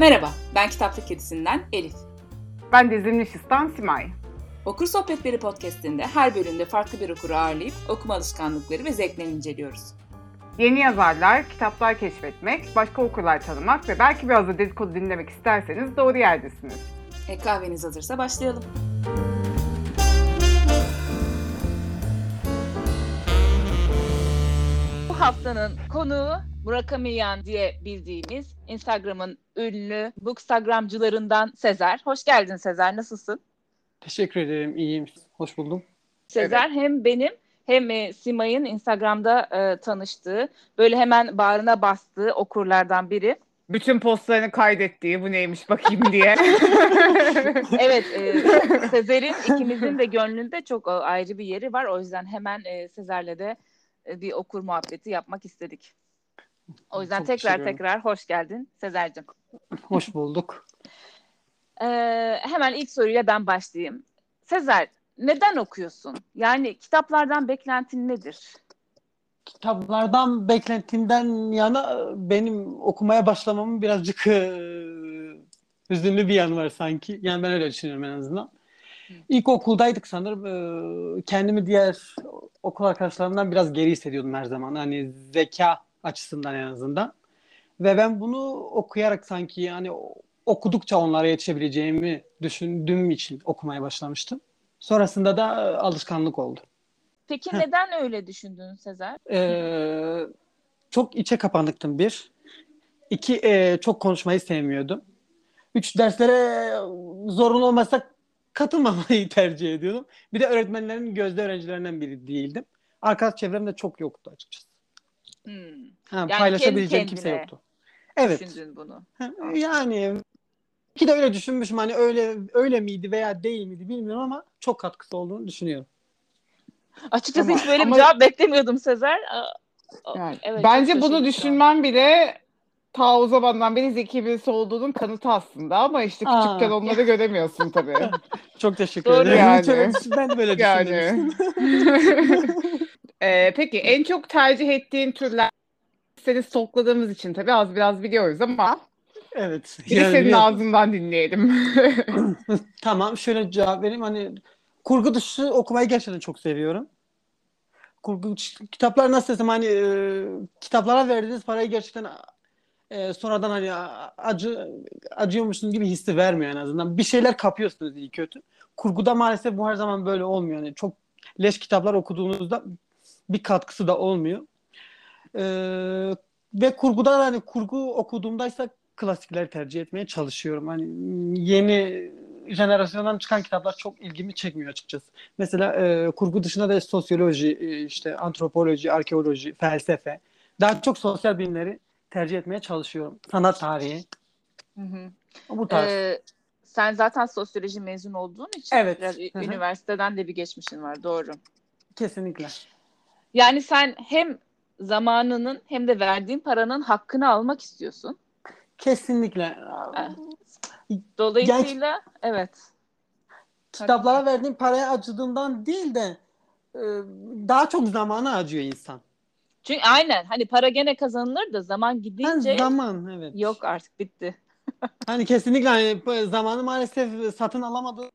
Merhaba, ben Kitaplık Kedisi'nden Elif. Ben de Zimnişistan Simay. Okur Sohbetleri podcastinde her bölümde farklı bir okuru ağırlayıp okuma alışkanlıkları ve zevklerini inceliyoruz. Yeni yazarlar, kitaplar keşfetmek, başka okurlar tanımak ve belki biraz da dedikodu dinlemek isterseniz doğru yerdesiniz. E kahveniz hazırsa başlayalım. Bu haftanın konuğu Murakami Yan diye bildiğimiz Instagram'ın ünlü bookstagramcılarından Sezer. Hoş geldin Sezer, nasılsın? Teşekkür ederim, iyiyim. Hoş buldum. Sezer hem benim hem e, Simay'ın Instagram'da e, tanıştığı, böyle hemen bağrına bastığı okurlardan biri. Bütün postlarını kaydettiği bu neymiş bakayım diye. Evet, e, Sezer'in ikimizin de gönlünde çok e, ayrı bir yeri var. O yüzden hemen e, Sezer'le de e, bir okur muhabbeti yapmak istedik. O yüzden Çok tekrar tekrar hoş geldin Sezer'cim. Hoş bulduk. E, hemen ilk soruyla ben başlayayım. Sezer, neden okuyorsun? Yani kitaplardan beklentin nedir? Kitaplardan beklentimden yana benim okumaya başlamamın birazcık e, hüzünlü bir yanı var sanki. Yani ben öyle düşünüyorum en azından. İlk okuldaydık sanırım. e, Kendimi diğer okul arkadaşlarımdan biraz geri hissediyordum her zaman. Hani zeka açısından en azından. Ve ben bunu okuyarak sanki yani okudukça onlara yetişebileceğimi düşündüğüm için okumaya başlamıştım. Sonrasında da alışkanlık oldu. Peki neden öyle düşündün Sezer? Ee, çok içe kapanıktım bir. İki, e, çok konuşmayı sevmiyordum. Üç, derslere zorunlu olmazsa katılmamayı tercih ediyordum. Bir de öğretmenlerin gözde öğrencilerinden biri değildim. Arkadaş çevrem de çok yoktu açıkçası. Hmm, Ha, kendi paylaşabileceğim kimse kendine yoktu. Evet. düşündün bunu. Ha, Yani ki de öyle düşünmüşüm hani öyle öyle miydi veya değil miydi bilmiyorum ama çok katkısı olduğunu düşünüyorum. Açıkçası Ama- hiç böyle ama- bir cevap beklemiyordum Sezer. Yani, evet, bence bunu düşünmem bile ta o zamandan beri zeki birisi olduğunun kanıtı aslında ama işte Aa. küçükken onları göremiyorsun tabii. Çok teşekkür Doğru ederim. yani. Evet, Ben de böyle Yani. düşünmüştüm. Ee, peki en çok tercih ettiğin türler seni stokladığımız için tabii az biraz biliyoruz ama Evet. bir yani senin biraz- ağzından dinleyelim. Tamam şöyle cevap vereyim. Hani kurgu dışı okumayı gerçekten çok seviyorum. Kurgu kitaplar nasıl desem hani e, kitaplara verdiğiniz parayı gerçekten e, sonradan hani acı acıyormuşsunuz gibi hissi vermiyor en azından. Bir şeyler kapıyorsunuz iyi kötü. Kurguda maalesef bu her zaman böyle olmuyor. Yani çok leş kitaplar okuduğunuzda bir katkısı da olmuyor. E, ve kurguda da hani kurgu okuduğumdaysa klasikleri tercih etmeye çalışıyorum. Hani yeni jenerasyondan çıkan kitaplar çok ilgimi çekmiyor açıkçası. Mesela e, kurgu dışında da sosyoloji, e, işte antropoloji, arkeoloji, felsefe. Daha çok sosyal bilimleri tercih etmeye çalışıyorum. Sanat tarihi. Hı hı. Bu tarz. Ee, sen zaten sosyoloji mezun olduğun için Evet. biraz üniversiteden de bir geçmişin var. Doğru. Kesinlikle. Yani sen hem zamanının hem de verdiğin paranın hakkını almak istiyorsun. Kesinlikle. Dolayısıyla evet. Kitaplara verdiğim paraya acıdığımdan değil de e, daha çok zamanı acıyor insan. Çünkü aynen hani para gene kazanılır da zaman gidince zaman evet. yok artık bitti. Hani kesinlikle hani zamanı maalesef satın alamadığı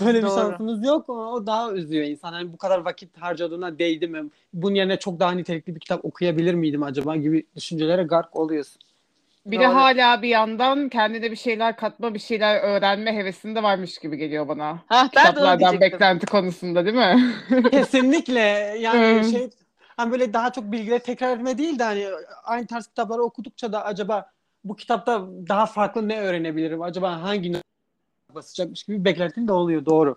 böyle bir Doğru. şansımız yok. O, o daha üzüyor insan. Hani bu kadar vakit harcadığına değdi mi? Bunun yerine çok daha nitelikli bir kitap okuyabilir miydim acaba gibi düşüncelere gark oluyorsun. Bir de Doğru. hala bir yandan kendine bir şeyler katma, bir şeyler öğrenme hevesinde varmış gibi geliyor bana. Ha ben de onu Kitaplardan beklenti konusunda değil mi? Kesinlikle yani Hmm. şey hani böyle daha çok bilgileri tekrar etme değil de hani aynı tarz kitapları okudukça da acaba bu kitapta daha farklı ne öğrenebilirim? Acaba hangi basacakmış gibi bir beklentim de oluyor doğru.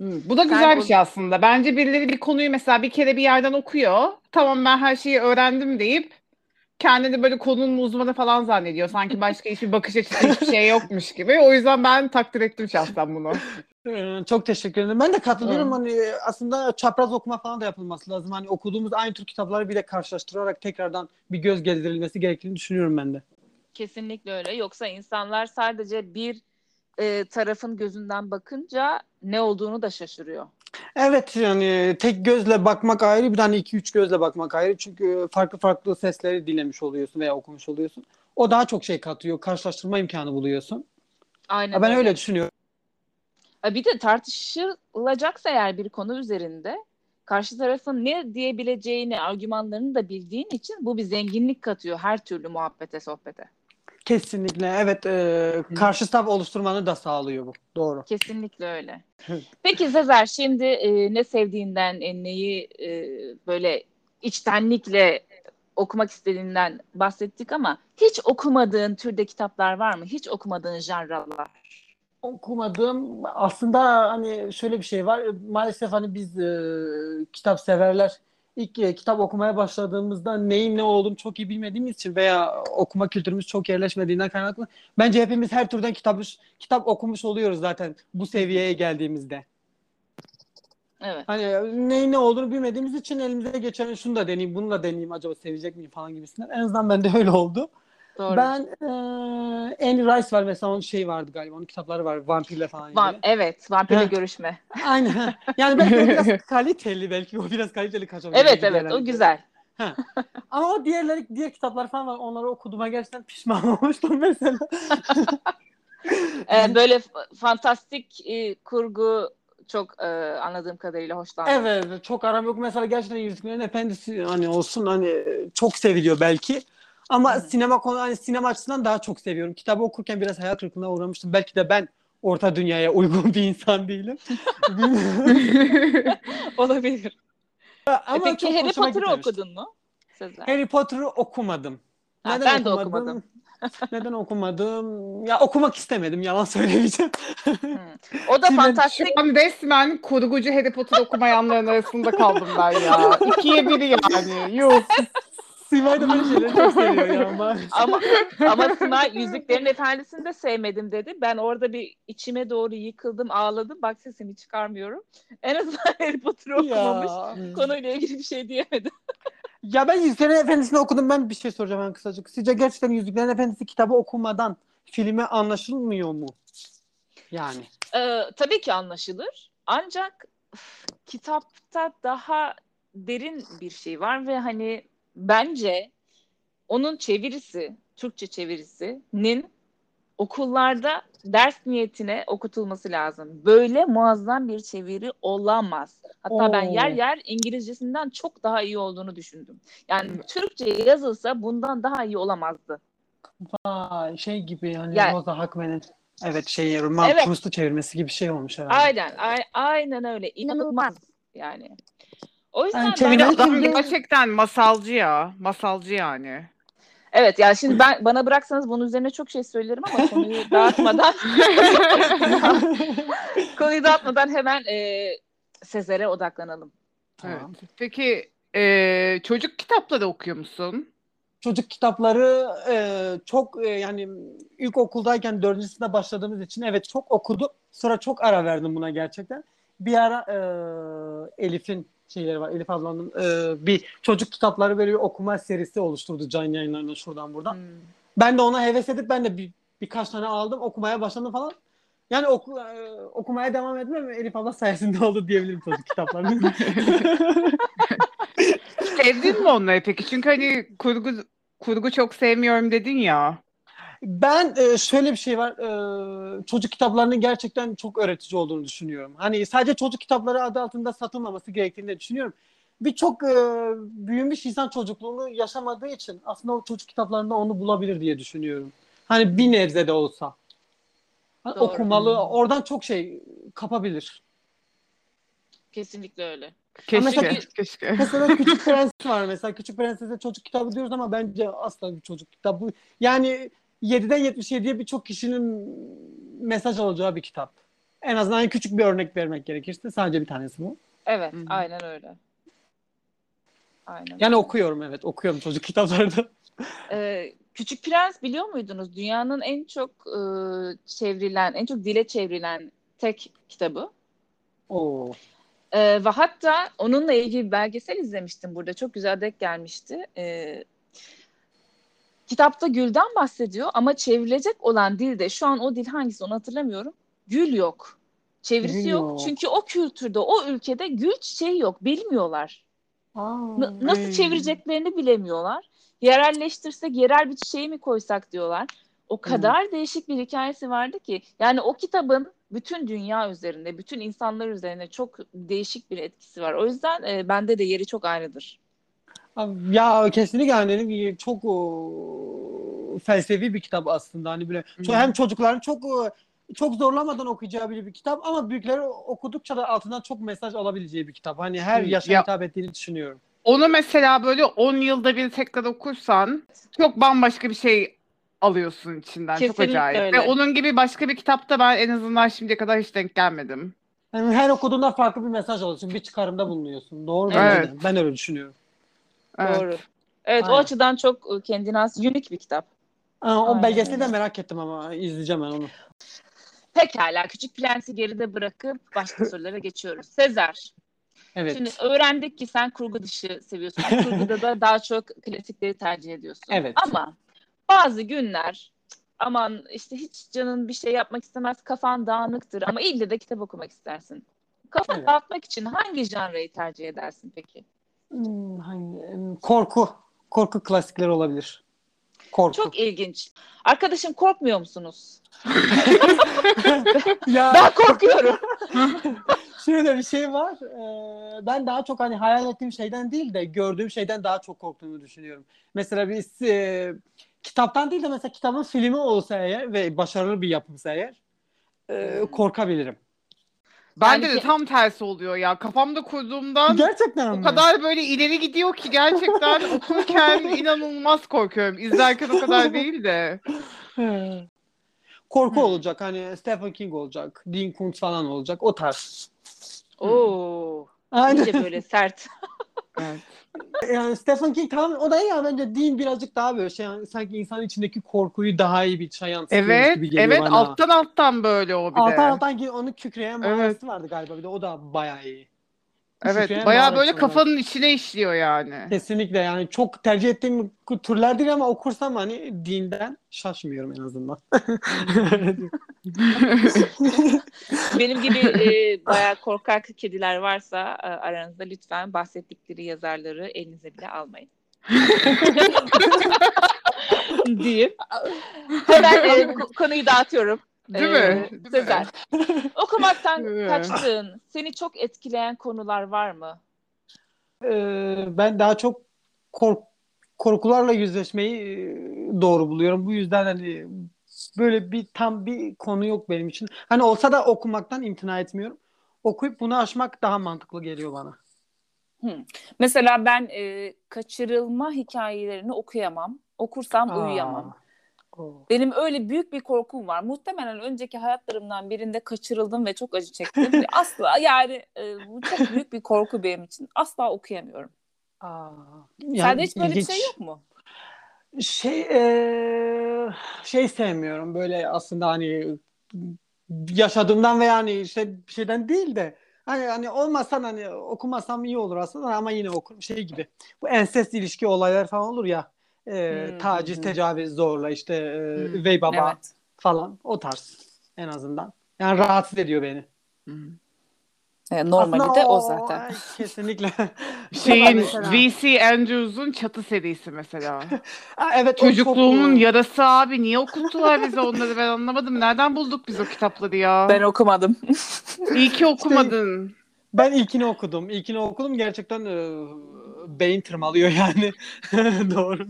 Hmm, Bu da güzel o- bir şey aslında. Bence birileri bir konuyu mesela bir kere bir yerden okuyor. Tamam ben her şeyi öğrendim deyip kendini böyle konunun uzmanı falan zannediyor. Sanki başka hiçbir bakış açısı hiçbir şey yokmuş gibi. O yüzden ben takdir ettim şahsen bunu. Ee, Çok teşekkür ederim. Ben de katılıyorum. Hı. Hani aslında çapraz okuma falan da yapılması lazım. Hani okuduğumuz aynı tür kitapları bir de karşılaştırarak tekrardan bir göz gezdirilmesi gerektiğini düşünüyorum ben de. Kesinlikle öyle. Yoksa insanlar sadece bir e, tarafın gözünden bakınca ne olduğunu da şaşırıyor. Evet yani tek gözle bakmak ayrı bir tane iki üç gözle bakmak ayrı. Çünkü farklı farklı sesleri dinlemiş oluyorsun veya okumuş oluyorsun. O daha çok şey katıyor. Karşılaştırma imkanı buluyorsun. Aynen ben öyle. öyle düşünüyorum. Bir de tartışılacaksa eğer bir konu üzerinde karşı tarafın ne diyebileceğini, argümanlarını da bildiğin için bu bir zenginlik katıyor her türlü muhabbete, sohbete. Kesinlikle. Evet. E, karşı taraf oluşturmanı da sağlıyor bu. Doğru. Kesinlikle öyle. Peki Sezer şimdi e, ne sevdiğinden, e, neyi e, böyle içtenlikle okumak istediğinden bahsettik ama hiç okumadığın türde kitaplar var mı? Hiç okumadığın janralar? Okumadığım aslında hani şöyle bir şey var. Maalesef hani biz e, kitap severler ilk e, kitap okumaya başladığımızda neyin ne olduğunu çok iyi bilmediğimiz için veya okuma kültürümüz çok yerleşmediğinden kaynaklı bence hepimiz her türden kitap kitap okumuş oluyoruz zaten bu seviyeye geldiğimizde. Evet. Hani neyin ne olduğunu bilmediğimiz için elimize geçen şunu da deneyeyim, bunu da deneyeyim acaba sevecek miyim falan gibisinden. En azından bende öyle oldu. Doğru. Ben e, Anne Rice var mesela onun şey vardı galiba. Onun kitapları var vampirle falan ilgili. Va- evet, vampirle görüşme. Aynen. Yani belki o biraz kaliteli belki o biraz kaliteli kaçabilir. Evet evet, o güzel. Ha. Ama o diğerleri diğer kitaplar falan var. Onları okuduğuma gerçekten pişman olmuştum mesela. Ee, böyle fantastik e, kurgu çok e, anladığım kadarıyla hoşlandım. Evet, çok aram yok. Mesela gerçekten Yüzüklerin Efendisi hani olsun hani çok seviliyor belki. Ama Hı. sinema konu hani sinema açısından daha çok seviyorum. Kitabı okurken biraz hayal kırıklığına uğramıştım. Belki de ben orta dünyaya uygun bir insan değilim. Olabilir. Ama E, Peki Harry Potter'ı okudun mu? Sezer? Harry Potter'ı okumadım. Ha, Neden ben de okumadım? okumadım. Neden okumadım? Ya okumak istemedim. Yalan söylemeyeceğim. Hı. O da Şimdi fantastik. Şu an resmen kurgucu Harry Potter okumayanların arasında kaldım ben ya. İkiye biri yani. Yuh. Simay da böyle şeyleri çok seviyor ya ama. ama Simay Yüzüklerin Efendisi'ni de sevmedim dedi. Ben orada bir içime doğru yıkıldım, ağladım. Bak sesimi çıkarmıyorum. En azından Harry Potter'ı okumamış. Ya. Konuyla ilgili bir şey diyemedim. ya ben Yüzüklerin Efendisi'ni okudum. Ben bir şey soracağım ben kısacık. Sizce gerçekten Yüzüklerin Efendisi kitabı okumadan filme anlaşılmıyor mu? Yani. Ee, tabii ki anlaşılır. Ancak kitapta daha derin bir şey var ve hani bence onun çevirisi, Türkçe çevirisinin okullarda ders niyetine okutulması lazım. Böyle muazzam bir çeviri olamaz. Hatta ben Oo. yer yer İngilizcesinden çok daha iyi olduğunu düşündüm. Yani Türkçe yazılsa bundan daha iyi olamazdı. Vay, şey gibi yani Ya- Rosa Hakmen'in evet şey Roman Evet. Proust'u çevirmesi gibi bir şey olmuş herhalde. Aynen, a- aynen öyle. İnanılmaz yani. O yüzden Yani ben- Adam kimdi? gerçekten masalcı ya. Masalcı yani. Evet yani şimdi ben bana bıraksanız bunun üzerine çok şey söylerim ama konuyu dağıtmadan konuyu dağıtmadan hemen e, Sezer'e odaklanalım. Tamam. Evet. Peki e, çocuk kitapları okuyor musun? Çocuk kitapları e, çok e, yani ilkokuldayken dördüncü sınıfta başladığımız için evet çok okudum. Sonra çok ara verdim buna gerçekten. Bir ara e, Elif'in şeyleri var. Elif ablanın e, bir çocuk kitapları böyle bir okuma serisi oluşturdu can yayınlarından şuradan buradan. Ben de ona heves edip ben de bir, birkaç tane aldım. Okumaya başladım falan. Yani oku, e, okumaya devam ettim ama Elif abla sayesinde oldu diyebilirim çocuk kitaplarını. Sevdin mi onları peki? Çünkü hani kurgu kurgu çok sevmiyorum dedin ya. Ben e, şöyle bir şey var. e, çocuk kitaplarının gerçekten çok öğretici olduğunu düşünüyorum. Hani sadece çocuk kitapları adı altında satılmaması gerektiğini de düşünüyorum. Birçok e, büyümüş insan çocukluğunu yaşamadığı için aslında o çocuk kitaplarında onu bulabilir diye düşünüyorum. Hani bir nebze de olsa. Hani Doğru. okumalı. Oradan çok şey kapabilir. Kesinlikle öyle. Keşke. mesela- keşke. Mesela Küçük Prens var mesela. Küçük Prenses'e çocuk kitabı diyoruz ama bence asla bir çocuk kitabı. Yani 7'den 77'ye birçok kişinin mesaj alacağı bir kitap. En azından küçük bir örnek vermek gerekirse sadece bir tanesi bu. Evet Hı hı. aynen öyle. Aynen. Yani öyle. okuyorum evet okuyorum çocuk kitaplarını. Ee, Küçük Prens biliyor muydunuz? Dünyanın en çok e, çevrilen, en çok dile çevrilen tek kitabı. Oo. Ee, ve hatta onunla ilgili bir belgesel izlemiştim burada. Çok güzel denk gelmişti. Ee, kitapta gülden bahsediyor ama çevrilecek olan dilde şu an o dil hangisi onu hatırlamıyorum. Gül yok. Çevirisi Gül yok. yok. Çünkü o kültürde, o ülkede gül çiçeği yok. Bilmiyorlar. Aa, N- nasıl Hmm. çevireceklerini bilemiyorlar. yerelleştirsek yerel bir çiçeği mi koysak diyorlar. O kadar değişik bir hikayesi vardı ki yani o kitabın bütün dünya üzerinde, bütün insanlar üzerinde çok değişik bir etkisi var. O yüzden e, bende de yeri çok ayrıdır. Ya kesinlikle yani dediğim gibi çok o, felsefi bir kitap aslında hani böyle Hı. hem çocukların çok o, çok zorlamadan okuyacağı bir, bir kitap ama büyükleri okudukça da altından çok mesaj alabileceği bir kitap. Hani her yaşa Ya- hitap ettiğini düşünüyorum. Onu mesela böyle 10 yılda bir tekrar okursan çok bambaşka bir şey alıyorsun içinden. çok Kesinlikle acayip. öyle. Ve onun gibi başka bir kitapta ben en azından şimdiye kadar hiç denk gelmedim. Yani her okuduğunda farklı bir mesaj alıyorsun, bir çıkarımda bulunuyorsun. Doğru mu? Evet. Ben öyle düşünüyorum. Evet. Doğru. Evet o Aynen. açıdan çok e, kendine has unik bir kitap. Aa, o Aynen belgeseli de merak ettim ama izleyeceğim ben onu. Pekala Küçük Prens'i geride bırakıp başka sorulara geçiyoruz. Sezer, Evet. şimdi öğrendik ki sen kurgu dışı seviyorsun. Kurguda da daha çok klasikleri tercih ediyorsun. Evet. Ama bazı günler aman işte hiç canın bir şey yapmak istemez, kafan dağınıktır ama ille de kitap okumak istersin. Kafanı Evet. dağıtmak için hangi janrayı tercih edersin peki? Hmm, hmm, korku. Korku klasikleri olabilir. Korku. Çok ilginç. Arkadaşım korkmuyor musunuz? ya Ben korkuyorum. şöyle bir şey var. Ee, ben daha çok hani hayal ettiğim şeyden değil de gördüğüm şeyden daha çok korktuğumu düşünüyorum. Mesela bir e, kitaptan değil de mesela kitabın filmi olsa eğer ve başarılı bir yapımsa eğer e, Hmm. korkabilirim. Bende Yani de ki- tam tersi oluyor ya. Kafamda kurduğumdan Gerçekten o mi? kadar böyle ileri gidiyor ki gerçekten okurken inanılmaz korkuyorum. İzlerken o kadar değil de. Korku Hmm. olacak hani Stephen King olacak, Dean Koontz falan olacak o tarz. Oo. Aynen. İyice böyle sert. Evet. Yani Stephen King tamam o da iyi ama bence Dean birazcık daha böyle şey yani sanki insanın içindeki korkuyu daha iyi bir şey yansıtıyor Evet, gibi geliyor evet bana. alttan alttan böyle o bir de. Alttan alttan ki onu kükreyen Evet. mağarası vardı galiba bir de o da bayağı iyi. Evet, bayağı böyle kafanın içine işliyor yani. Kesinlikle yani çok tercih ettiğim türler değil ama okursam hani dinden şaşmıyorum en azından. Benim gibi e, bayağı korkak kediler varsa e, aranızda lütfen bahsettikleri yazarları elinize bile almayın. diyeyim. Hemen e, ko- konuyu dağıtıyorum. Değil Ee, mi? Değil mi? Sezer. Okumaktan Değil mi? kaçtığın, seni çok etkileyen konular var mı? Ee, ben daha çok kork korkularla yüzleşmeyi e, doğru buluyorum. Bu yüzden hani böyle bir tam bir konu yok benim için. Hani olsa da okumaktan imtina etmiyorum. Okuyup bunu aşmak daha mantıklı geliyor bana. Mesela ben e, kaçırılma hikayelerini okuyamam. Okursam uyuyamam. Oo. Benim öyle büyük bir korkum var. Muhtemelen önceki hayatlarımdan birinde kaçırıldım ve çok acı çektim. Asla yani e, bu çok büyük bir korku benim için. Asla okuyamıyorum. Aa, Sende yani hiç böyle ilginç. bir şey yok mu? Şey eee, şey sevmiyorum böyle aslında hani yaşadığımdan ve yani işte bir şeyden değil de hani hani olmasan hani okumasam iyi olur aslında ama yine okurum şey gibi. Bu ensest ilişki olaylar falan olur ya. Eee, Hmm, taciz, hmm. tecavüz, zorla işte eee, Hmm, üvey baba Evet. falan o tarz en azından. Yani rahatsız ediyor beni. E, normali Aslında de o zaten. ay, kesinlikle. Şeyin Mesela- V.C. Andrews'un Çatı serisi mesela. Evet çok- Çocukluğumun yarası abi. Niye okuttular bize onları ben anlamadım. Nereden bulduk biz o kitapları ya? Ben okumadım. İyi ki okumadın. Ben ilkini okudum. İlkini okudum. Gerçekten e, beyin tırmalıyor yani. Doğru.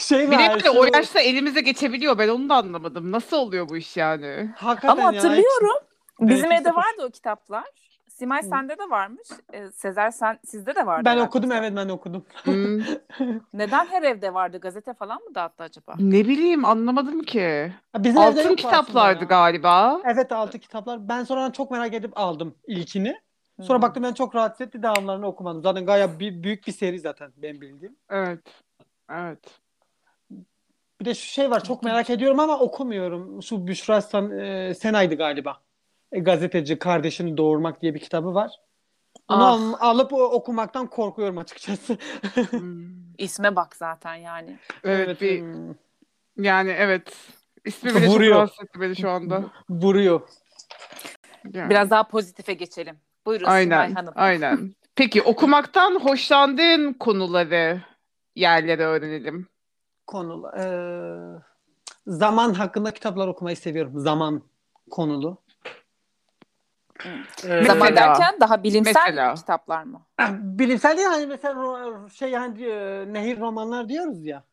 Şey Bir de böyle o yaşta elimize geçebiliyor. Ben onu da anlamadım. Nasıl oluyor bu iş yani? Hakikaten Ama ya, hatırlıyorum. Bizim Evet, evde vardı o kitaplar. Simay Hı. sende de varmış. E, Sezer sen sizde de vardı. Ben herhalde okudum evet ben okudum. Hmm, Neden her evde vardı? Gazete falan mı dağıttı acaba? ne bileyim anlamadım ki. Bizim Altın kitaplardı ya. galiba. Evet altı kitaplar. Ben sonradan çok merak edip aldım ilkini. Sonra Hmm. baktım ben çok rahatsız etti devamlarını okumadım. Zaten gayet bir, büyük bir seri zaten ben bildiğim. Evet. Evet. Bir de şu şey var çok merak ediyorum ama okumuyorum. Şu Büşra San, e, Senay'dı galiba. E, gazeteci kardeşini doğurmak diye bir kitabı var. Onu Ah. al- alıp okumaktan korkuyorum açıkçası. Hmm. İsme bak zaten yani. Evet, bir, hmm, yani evet. İsmi bile Vuruyor. çok rahatsız etti beni şu anda. vuruyor. Yani. Biraz daha pozitife geçelim. Buyurun Simay Aynen, Hanım. aynen. Peki okumaktan hoşlandığın konuları yerleri öğrenelim. Konulu. Ee, zaman hakkında kitaplar okumayı seviyorum. Zaman konulu. Ee, Zaman Mesela- derken daha bilimsel Mesela. kitaplar mı? bilimsel değil hani mesela şey hani e, nehir romanlar diyoruz ya.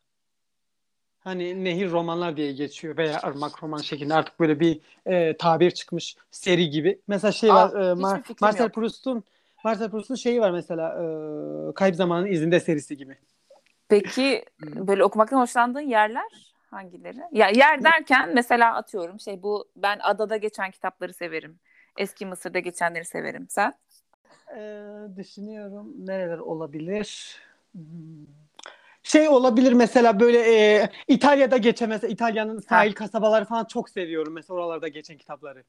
Hani nehir romanlar diye geçiyor veya ırmak roman şeklinde artık böyle bir e, tabir çıkmış seri gibi. Mesela şey Aa, var e, Mar- Marcel. Proust'un Marcel Proust'un şeyi var mesela e, Kayıp Zamanın İzinde serisi gibi. Peki böyle okumaktan hoşlandığın yerler hangileri? Ya yer derken mesela atıyorum şey bu ben adada geçen kitapları severim. Eski Mısır'da geçenleri severim. Sen? Ee, düşünüyorum nereler olabilir? Hmm. Şey olabilir mesela böyle e, İtalya'da geçen mesela İtalya'nın sahil kasabaları falan çok seviyorum mesela oralarda geçen kitapları.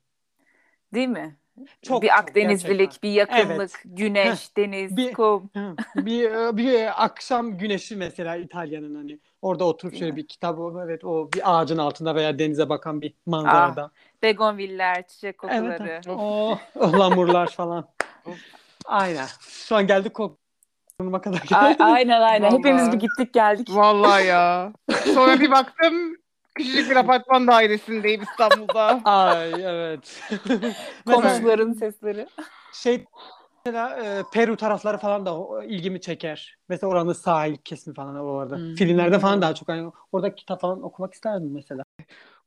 Değil mi? Çok, bir Akdenizlilik, gerçekten. bir yakınlık, Evet. güneş, deniz, Bir- kum. Bir bir akşam güneşi mesela İtalya'nın hani orada oturup şöyle bir kitap evet o bir ağacın altında veya denize bakan bir manzarada. Begonviller, çiçek Evet. kokuları. O ıhlamurlar falan. Aynen. Şu an geldik konuma kadar. A- aynen aynen. Vallahi. Hepimiz bir gittik geldik. Vallahi ya. Sonra bir baktım küçücük bir apartman dairesindeyim İstanbul'da. Ay evet. Komşuların sesleri. şey mesela e, Peru tarafları falan da ilgimi çeker. Mesela oranın sahil kesimi falan oralarda. Hmm. Filmlerde falan daha çok hani orada kitap falan okumak isterdim mesela.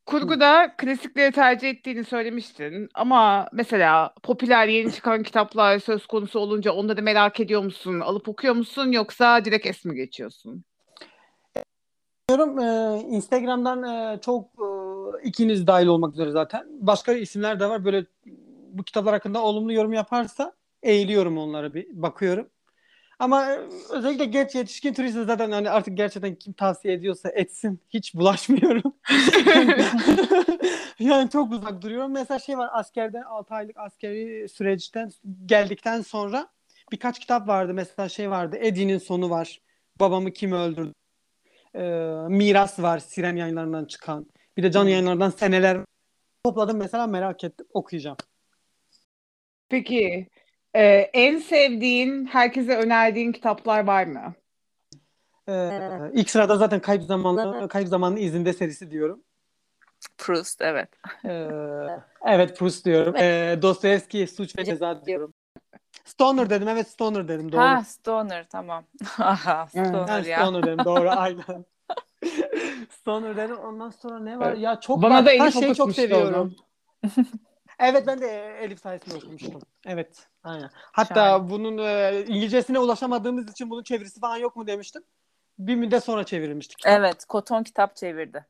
Kurguda klasikleri tercih ettiğini söylemiştin. Ama mesela popüler yeni çıkan kitaplar söz konusu olunca onları merak ediyor musun? Alıp okuyor musun yoksa direkt es mi geçiyorsun? Diyorum e, Instagram'dan e, çok e, ikiniz dahil olmak üzere zaten. Başka isimler de var. Böyle bu kitaplar hakkında olumlu yorum yaparsa eğiliyorum onlara bir bakıyorum. Ama e, özellikle genç yetişkin turist zaten hani artık gerçekten kim tavsiye ediyorsa etsin. Hiç bulaşmıyorum. yani çok uzak duruyorum. Mesela şey var askerden 6 aylık askeri süreçten geldikten sonra birkaç kitap vardı. Mesela şey vardı. Eddie'nin sonu var. Babamı kim öldürdü? Ee, Miras var. Siren yayınlarından çıkan. Bir de Can yayınlarından seneler topladım mesela merak ettim. Okuyacağım. Peki e, en sevdiğin, herkese önerdiğin kitaplar var mı? Ee, ilk sırada zaten Kayıp Zamanı, Kayıp Zamanın izinde serisi diyorum. Proust evet. Ee, evet Proust diyorum. Ee, Dostoyevski Suç ve Ceza diyorum. Stoner dedim. Evet Stoner dedim. Doğru. Ha Stoner tamam. Aha, Stoner Ha, ya. Stoner dedim. Doğru aynen. Stoner dedim. Ondan sonra ne var? Ya çok Bana var. da Her Elif şeyi çok seviyorum. evet ben de Elif sayesinde okumuştum. Evet. Aynen. Hatta Şahane. bunun e, İngilizcesine ulaşamadığımız için bunun çevirisi falan yok mu demiştim. Bir müddet sonra çevirilmiştik. Evet Koton kitap çevirdi.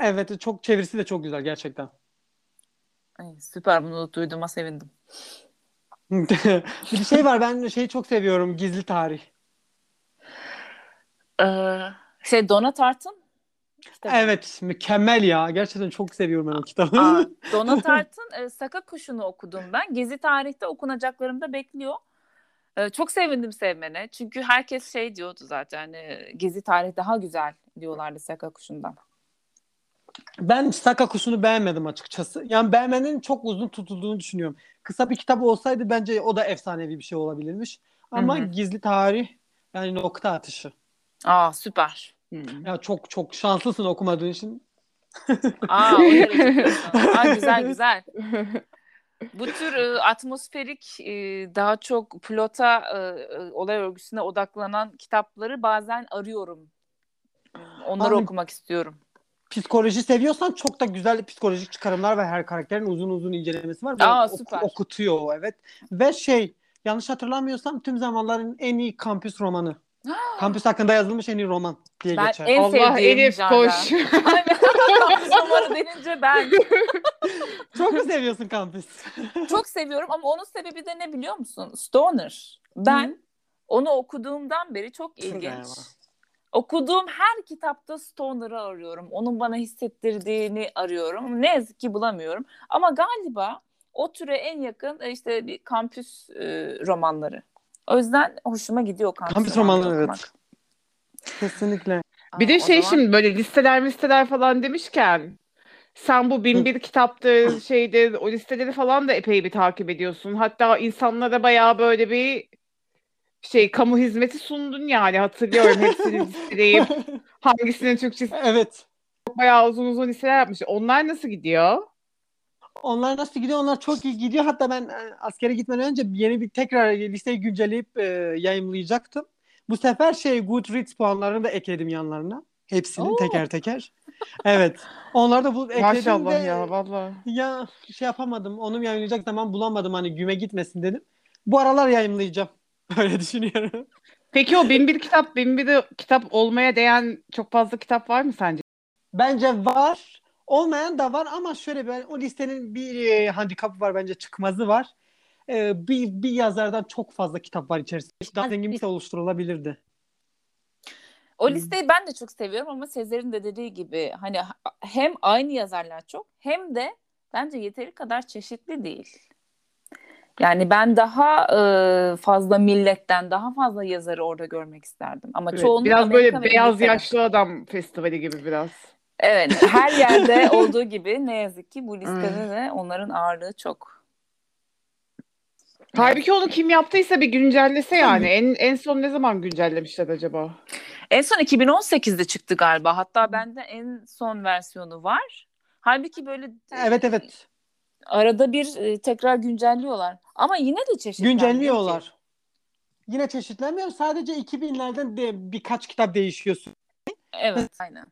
Evet çok çevirisi de çok güzel gerçekten. Ay, süper bunu duyduğuma sevindim. bir şey var ben şeyi çok seviyorum gizli tarih. Ee, şey Donna Tartt'ın kitabı. Evet mükemmel ya gerçekten çok seviyorum ben o kitabı. Aa, Donna Tartt'ın e, Saka Kuşu'nu okudum ben. Gezi tarihte okunacaklarım da bekliyor. E, çok sevindim sevmene. Çünkü herkes şey diyordu zaten. e, Gezi tarih daha güzel diyorlardı Saka Kuşu'ndan. Ben Saka Kuşu'nu beğenmedim açıkçası. Yani beğenmenin çok uzun tutulduğunu düşünüyorum. Kısa bir kitap olsaydı bence o da efsanevi bir şey olabilirmiş. Ama Hı hı. gizli tarih yani nokta atışı. Aa süper. Hmm. Ya çok çok şanslısın okumadığın için. Aa, o. Aa, güzel güzel. Bu tür e, atmosferik e, daha çok plota e, e, olay örgüsüne odaklanan kitapları bazen arıyorum. Onları Abi- okumak istiyorum. Psikoloji seviyorsan çok da güzel psikolojik çıkarımlar ve her karakterin uzun uzun incelemesi var. Aa, ok- süper. okutuyor o evet. Ve şey yanlış hatırlamıyorsam tüm zamanların en iyi kampüs romanı. Kampüs hakkında yazılmış en iyi roman diye Ben geçer. en Allah sevdiğim Elif koş. Kampüs romanı denince ben Çok mu seviyorsun kampüs? çok seviyorum ama onun sebebi de ne biliyor musun? Stoner. Ben onu okuduğumdan beri çok ilginç. Okuduğum her kitapta Stoner'ı arıyorum. Onun bana hissettirdiğini arıyorum. Ne yazık ki bulamıyorum. Ama galiba o türe en yakın e, işte bir kampüs e, romanları. O yüzden hoşuma gidiyor kampüs, Kampüs romanları okumak. evet. Kesinlikle. Bir Aa, de şey zaman- şimdi böyle listeler listeler falan demişken sen bu bin bir kitaptır şeydir o listeleri falan da epey bir takip ediyorsun. Hatta insanlara bayağı böyle bir şey kamu hizmeti sundun yani hatırlıyorum hepsini listeleyip hangisinin Türkçesi Evet. bayağı uzun uzun listeler yapmış. Onlar nasıl gidiyor? Onlar nasıl gidiyor? Onlar çok iyi gidiyor. Hatta ben e, askere gitmeden önce yeni bir tekrar listeyi güncelleyip e, yayımlayacaktım. Bu sefer şey Goodreads puanlarını da ekledim yanlarına. Hepsini Oo. teker teker. Evet. Onlar da bu ekledim Maşallah ve ya vallahi. ya şey yapamadım. Onu yayınlayacak zaman bulamadım hani güme gitmesin dedim. Bu aralar yayınlayacağım. Öyle düşünüyorum. Peki o bin bir kitap, bin bir kitap olmaya değen çok fazla kitap var mı sence? Bence var. Olmayan da var ama şöyle ben o listenin bir e, handikapı var bence çıkmazı var. E, bir, bir yazardan çok fazla kitap var içerisinde. Daha zengin bir oluşturulabilirdi. O listeyi ben de çok seviyorum ama Sezer'in de dediği gibi hani ha- hem aynı yazarlar çok hem de bence yeteri kadar çeşitli değil. Yani ben daha e, fazla milletten daha fazla yazarı orada görmek isterdim. Ama Evet, çoğunluk biraz Amerika böyle beyaz yaşlı adam festivali gibi biraz. Evet, her yerde olduğu gibi ne yazık ki bu listede de onların ağırlığı çok. Halbuki onu kim yaptıysa bir güncellese yani. En en son ne zaman güncellemişler acaba? En son 2018'de çıktı galiba. Hatta bende en son versiyonu var. Halbuki böyle Evet evet. arada bir e, tekrar güncelliyorlar. Ama yine de çeşitlenmiyor ki. Güncelliyorlar. Yine çeşitlenmiyor. Sadece 2000'lerden de birkaç kitap değişiyor. Evet, aynen.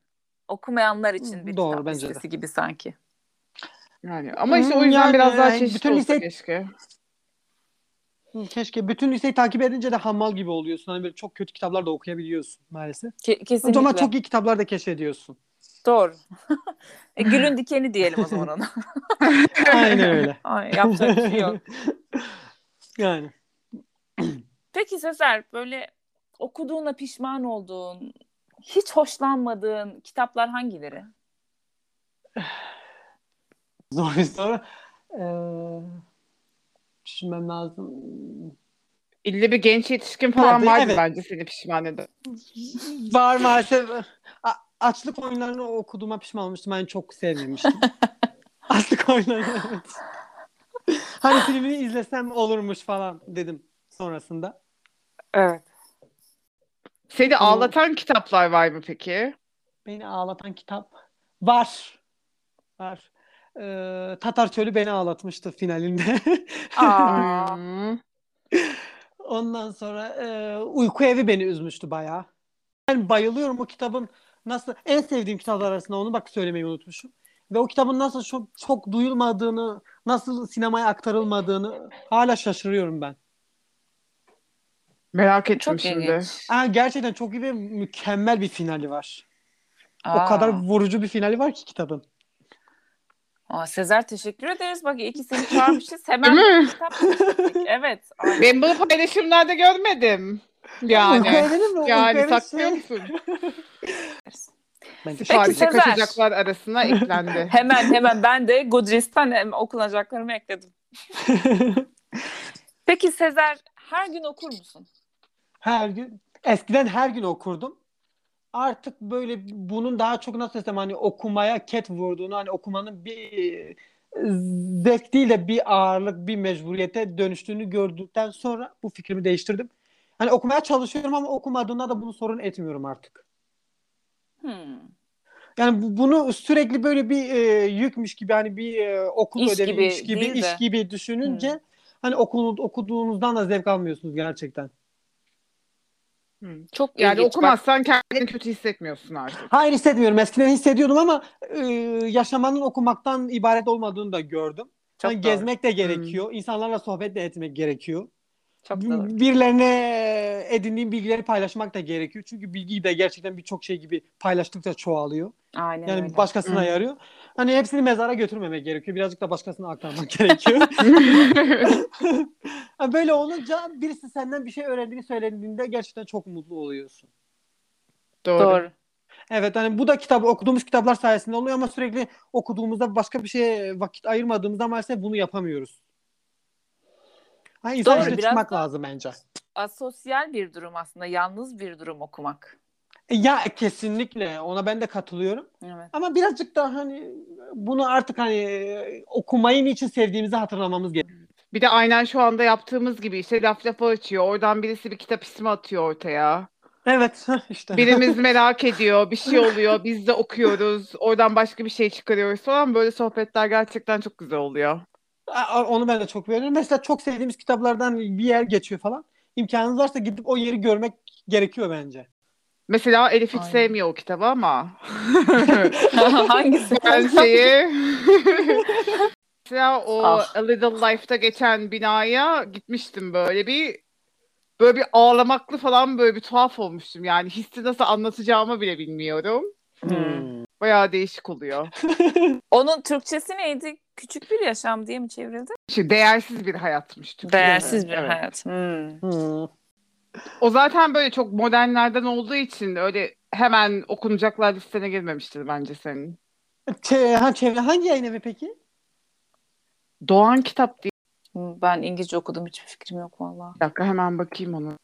Okumayanlar için bir Doğru, kitap bence de. listesi gibi sanki. Yani ama işte o Hmm, yüzden yani, biraz daha e, çeşitli bütün olsa liste- keşke. Keşke bütün listeyi takip edince de hamal gibi oluyorsun. Hani böyle çok kötü kitaplar da okuyabiliyorsun maalesef. Ke- kesinlikle. Ama çok iyi kitaplar da keşfediyorsun. Doğru. e, gülün dikeni diyelim o zaman ona. Aynen öyle. Ay, yapacak bir şey yok. Yani. Peki Sezer böyle okuduğuna pişman olduğun, hiç hoşlanmadığın kitaplar hangileri? Zor bir soru. Ee, düşünmem lazım. İlle bir genç yetişkin falan Tabii, vardı evet. bence seni pişman eden. Var maalesef. A- açlık oyunlarını okuduğuma pişman olmuştum. Ben çok sevmemiştim. açlık oyunlarını evet. Hani filmini izlesem olurmuş falan dedim sonrasında. Evet. Seni Ama- ağlatan kitaplar var mı peki? Beni ağlatan kitap var. Var. Ee, Tatar Çölü beni ağlatmıştı finalinde. Ondan sonra e, Uyku Evi beni üzmüştü bayağı. Ben bayılıyorum o kitabın nasıl en sevdiğim kitaplar arasında onu bak söylemeyi unutmuşum. Ve o kitabın nasıl çok çok duyulmadığını, nasıl sinemaya aktarılmadığını hala şaşırıyorum ben. Merak ettim çok şimdi. ilginç. Ha, gerçekten çok iyi ve mükemmel bir finali var. Aa. O kadar vurucu bir finali var ki kitabın. Aa, Sezer teşekkür ederiz. Bak iyi ki seni çağırmışız. Hemen Değil mi? bir kitap. Evet. aynen. Ben bunu paylaşımlarda görmedim. Yani. Mi? Yani saklıyor musun? Ben de- Siparişe Sezer. kaçacaklar arasına eklendi. Hemen hemen ben de Goodreads'ten okunacaklarımı ekledim. Peki Sezer her gün okur musun? Her gün eskiden her gün okurdum. Artık böyle bunun daha çok nasıl desem hani okumaya ket vurduğunu hani okumanın bir e, zevk değil de bir ağırlık bir mecburiyete dönüştüğünü gördükten sonra bu fikrimi değiştirdim. Hani okumaya çalışıyorum ama okumadığımda da bunu sorun etmiyorum artık. Hmm. Yani bu- bunu sürekli böyle bir e, yükmüş gibi hani bir e, okul İş gibi iş gibi iş de. gibi düşününce Hmm. hani okul, okuduğunuzdan da zevk almıyorsunuz gerçekten. Çok Yani ilginç. Bak, okumazsan kendini kötü hissetmiyorsun artık. Hayır hissetmiyorum. Eskiden hissediyordum ama e, yaşamanın okumaktan ibaret olmadığını da gördüm. Çok doğru. gezmek de gerekiyor. İnsanlarla sohbet de etmek gerekiyor. çok doğru. Birilerine edindiğim bilgileri paylaşmak da gerekiyor. Çünkü bilgiyi de gerçekten birçok şey gibi paylaştıkça çoğalıyor. Aynen Yani öyle. başkasına Hı. yarıyor. Hani hepsini mezara götürmemek gerekiyor. Birazcık da başkasına aktarmak gerekiyor. Ha, Böyle olunca birisi senden bir şey öğrendiğini söylediğinde gerçekten çok mutlu oluyorsun. Doğru. Doğru. Evet hani bu da kitabı okuduğumuz kitaplar sayesinde oluyor ama sürekli okuduğumuzda başka bir şeye vakit ayırmadığımızda maalesef bunu yapamıyoruz. Ha, insan Doğru, çıkmak da- lazım bence. Asosyal bir durum aslında. Yalnız bir durum okumak. E, Ya kesinlikle ona ben de katılıyorum. Evet. Ama birazcık da hani bunu artık hani e, okumayı niçin sevdiğimizi hatırlamamız gerekiyor. Bir de aynen şu anda yaptığımız gibi işte laf lafa açıyor. Oradan birisi bir kitap ismi atıyor ortaya. Evet işte. Birimiz merak ediyor, bir şey oluyor, biz de okuyoruz. Oradan başka bir şey çıkarıyoruz falan. Böyle sohbetler gerçekten çok güzel oluyor. Onu ben de çok beğeniyorum. Mesela çok sevdiğimiz kitaplardan bir yer geçiyor falan. İmkanınız varsa gidip o yeri görmek gerekiyor bence. Mesela Elif hiç Aynen. sevmiyor o kitabı ama Hangisi? ben şeyi mesela o Ah. A Little Life'da geçen binaya gitmiştim böyle bir böyle bir ağlamaklı falan böyle bir tuhaf olmuştum. Yani hissi nasıl anlatacağımı bile bilmiyorum. Hmm. Bayağı değişik oluyor. Onun Türkçesi neydi? Küçük bir yaşam diye mi çevrildi? Şimdi değersiz bir hayatmış. Türkçe'de. Değersiz bir Evet. hayat. Hmm. Hmm. O zaten böyle çok modernlerden olduğu için öyle hemen okunacaklar listene girmemiştir bence senin. Çe- ha, çevre hangi yayın evi peki? Doğan kitap diye. Ben İngilizce okudum. Hiçbir fikrim yok vallahi. Bir dakika hemen bakayım onu.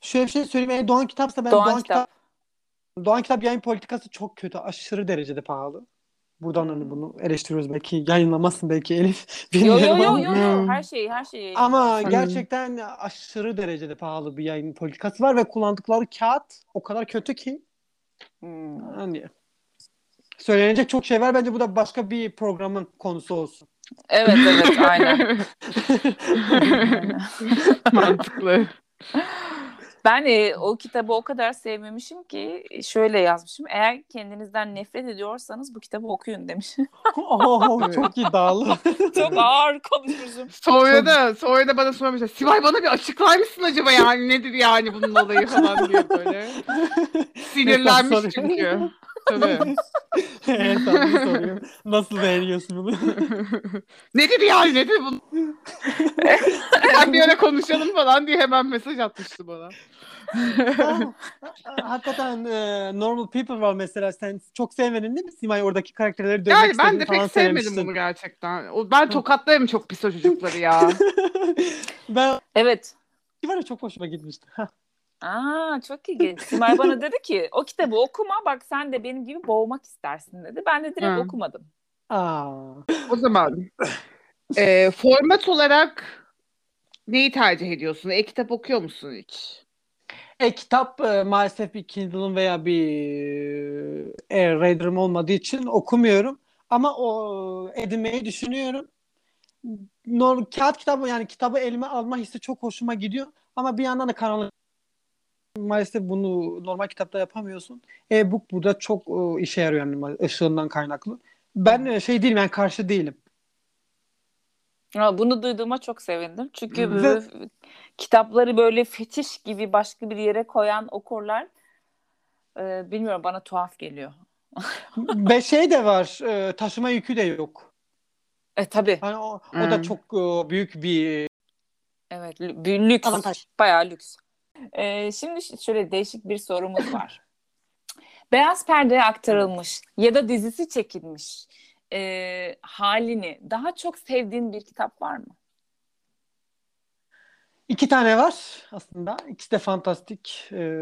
Şöyle bir şey söyleyeyim. Eğer Doğan Kitapsa ben Doğan Doğan, Kitap. Kitap Doğan Kitap yayın politikası çok kötü. Aşırı derecede pahalı. Buradan hani bunu eleştiriyoruz belki. Yayınlamazsın belki Elif. Yo yo yo yo yo. Hmm. Her şeyi her şeyi. Ama Hmm. gerçekten aşırı derecede pahalı bir yayın politikası var ve kullandıkları kağıt o kadar kötü ki Hmm. hani söylenecek çok şey var. Bence bu da başka bir programın konusu olsun. Evet evet aynen. Aynen. Mantıklı. Ben e, o kitabı o kadar sevmemişim ki şöyle yazmışım. Eğer kendinizden nefret ediyorsanız bu kitabı okuyun demiş. Oo, çok iddialı. Çok ağır konuşmuşum. Sonra da sonra da bana sormuşlar. Sivay bana bir açıklar mısın acaba yani nedir yani bunun olayı falan diye böyle. Sinirlenmiş çünkü. Tabii. evet abi soruyorum. Nasıl beğeniyorsun bunu? nedir yani nedir bu? ben bir ara konuşalım falan diye hemen mesaj atmıştı bana. Aa, Hakikaten e, Normal People var mesela. Sen çok sevmedin değil mi Simay? Oradaki karakterleri dövmek Yani ben de pek sevmedim söylemiştin. bunu gerçekten. O- Ben tokatlarım çok pis o çocukları ya. ben Evet. var ya çok hoşuma gitmişti. Aa çok ilginç. Simay bana dedi ki o kitabı okuma bak sen de benim gibi boğmak istersin dedi. Ben de direkt Hı. okumadım. Aa. O zaman e, format olarak neyi tercih ediyorsun? E-kitap okuyor musun hiç? E, kitap e, maalesef bir Kindle'ım veya bir e, Reader'ım olmadığı için okumuyorum. Ama o edinmeyi düşünüyorum. Norm, kağıt kitabı yani kitabı elime alma hissi çok hoşuma gidiyor. Ama bir yandan da karanlık maalesef bunu normal kitapta yapamıyorsun. E-book burada çok e, işe yarıyor yani ışığından kaynaklı. Ben e, şey değilim yani karşı değilim. Ha, bunu duyduğuma çok sevindim. Çünkü böyle kitapları böyle fetiş gibi başka bir yere koyan okurlar e, bilmiyorum bana tuhaf geliyor. Ve şey de var e, taşıma yükü de yok. E tabii. Hani o, o Hmm. da çok e, büyük bir Evet, bir lüks. Avantaj. Bayağı lüks. Ee, şimdi şöyle değişik bir sorumuz var. Beyaz perdeye aktarılmış ya da dizisi çekilmiş e, halini daha çok sevdiğin bir kitap var mı? İki tane var aslında. İkisi de fantastik e,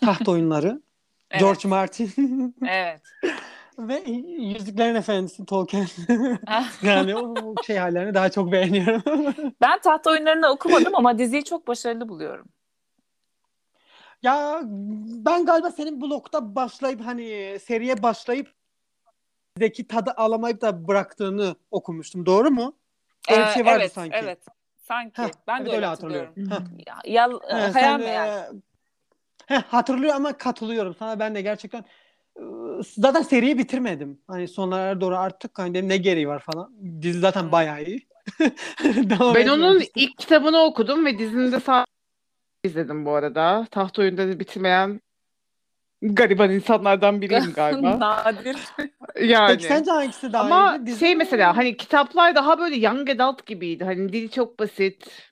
taht oyunları. Evet. George Martin Evet. ve Yüzüklerin Efendisi Tolkien. Yani o o şey hallerini daha çok beğeniyorum. ben taht oyunlarını okumadım ama diziyi çok başarılı buluyorum. Ya ben galiba senin blokta başlayıp hani seriye başlayıp deki tadı alamayıp da bıraktığını okumuştum. Doğru mu? Öyle bir Ee, şey vardı evet, sanki. Evet. Sanki. Heh, ben evet, de öyle hatırlıyorum. Heh. Ya, yal, He, hayal sen, e, heh, hatırlıyor ama katılıyorum sana ben de gerçekten e, zaten seriyi bitirmedim. Hani sonlara doğru artık hani dedim ne gereği var falan. Dizi zaten bayağı iyi. Devam Ben onun ilk kitabını okudum ve dizini de sadece izledim bu arada. Taht oyunda bitirmeyen gariban insanlardan biriyim galiba. Nadir. Yani. Peki sence hangisi daha Ama iyiydi? Dizi şey mi? mesela hani kitaplar daha böyle young adult gibiydi. Hani dili çok basit.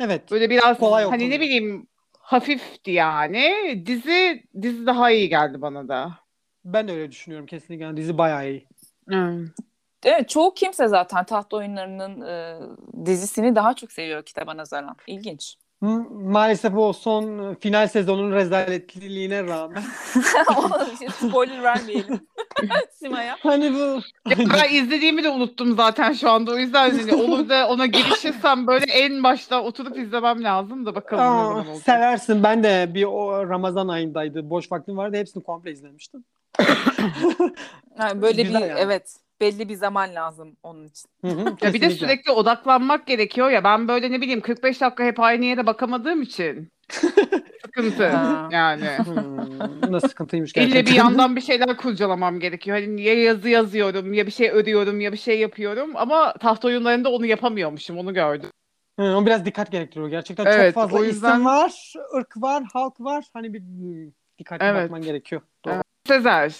Evet. Böyle biraz Kolay hani ne bileyim hafifti yani. Dizi dizi daha iyi geldi bana da. Ben de öyle düşünüyorum kesinlikle. Yani dizi bayağı iyi. Evet, çoğu kimse zaten taht oyunlarının e, dizisini daha çok seviyor kitaba nazaran. İlginç. Maalesef o son final sezonun rezaletliliğine rağmen. Spoiler vermeyelim. Sima'ya. Hani bu Ya ben izlediğimi de unuttum zaten şu anda. O yüzden hani olur da ona girişirsem böyle en başta oturup izlemem lazım da bakalım ne Aa, zaman olacak. seversin. Ben de bir o Ramazan ayındaydı. Boş vaktim vardı. Hepsini komple izlemiştim. Yani böyle Güzel bir yani. evet belli bir zaman lazım onun için. Hı hı, Ya bir de sürekli odaklanmak gerekiyor ya. Ben böyle ne bileyim 45 dakika hep aynı yere bakamadığım için. Sıkıntı yani. Hmm, nasıl sıkıntıymış İlle gerçekten. bir yandan bir şeyler kurcalamam gerekiyor. Hani ya yazı yazıyorum, ya bir şey örüyorum, ya bir şey yapıyorum. Ama taht oyunlarında onu yapamıyormuşum, onu gördüm. Hı, o biraz dikkat gerektiriyor. Gerçekten Evet, çok fazla o yüzden- isim var, ırk var, halk var. Hani bir dikkatli Evet. bakman gerekiyor. Doğru. Sezer,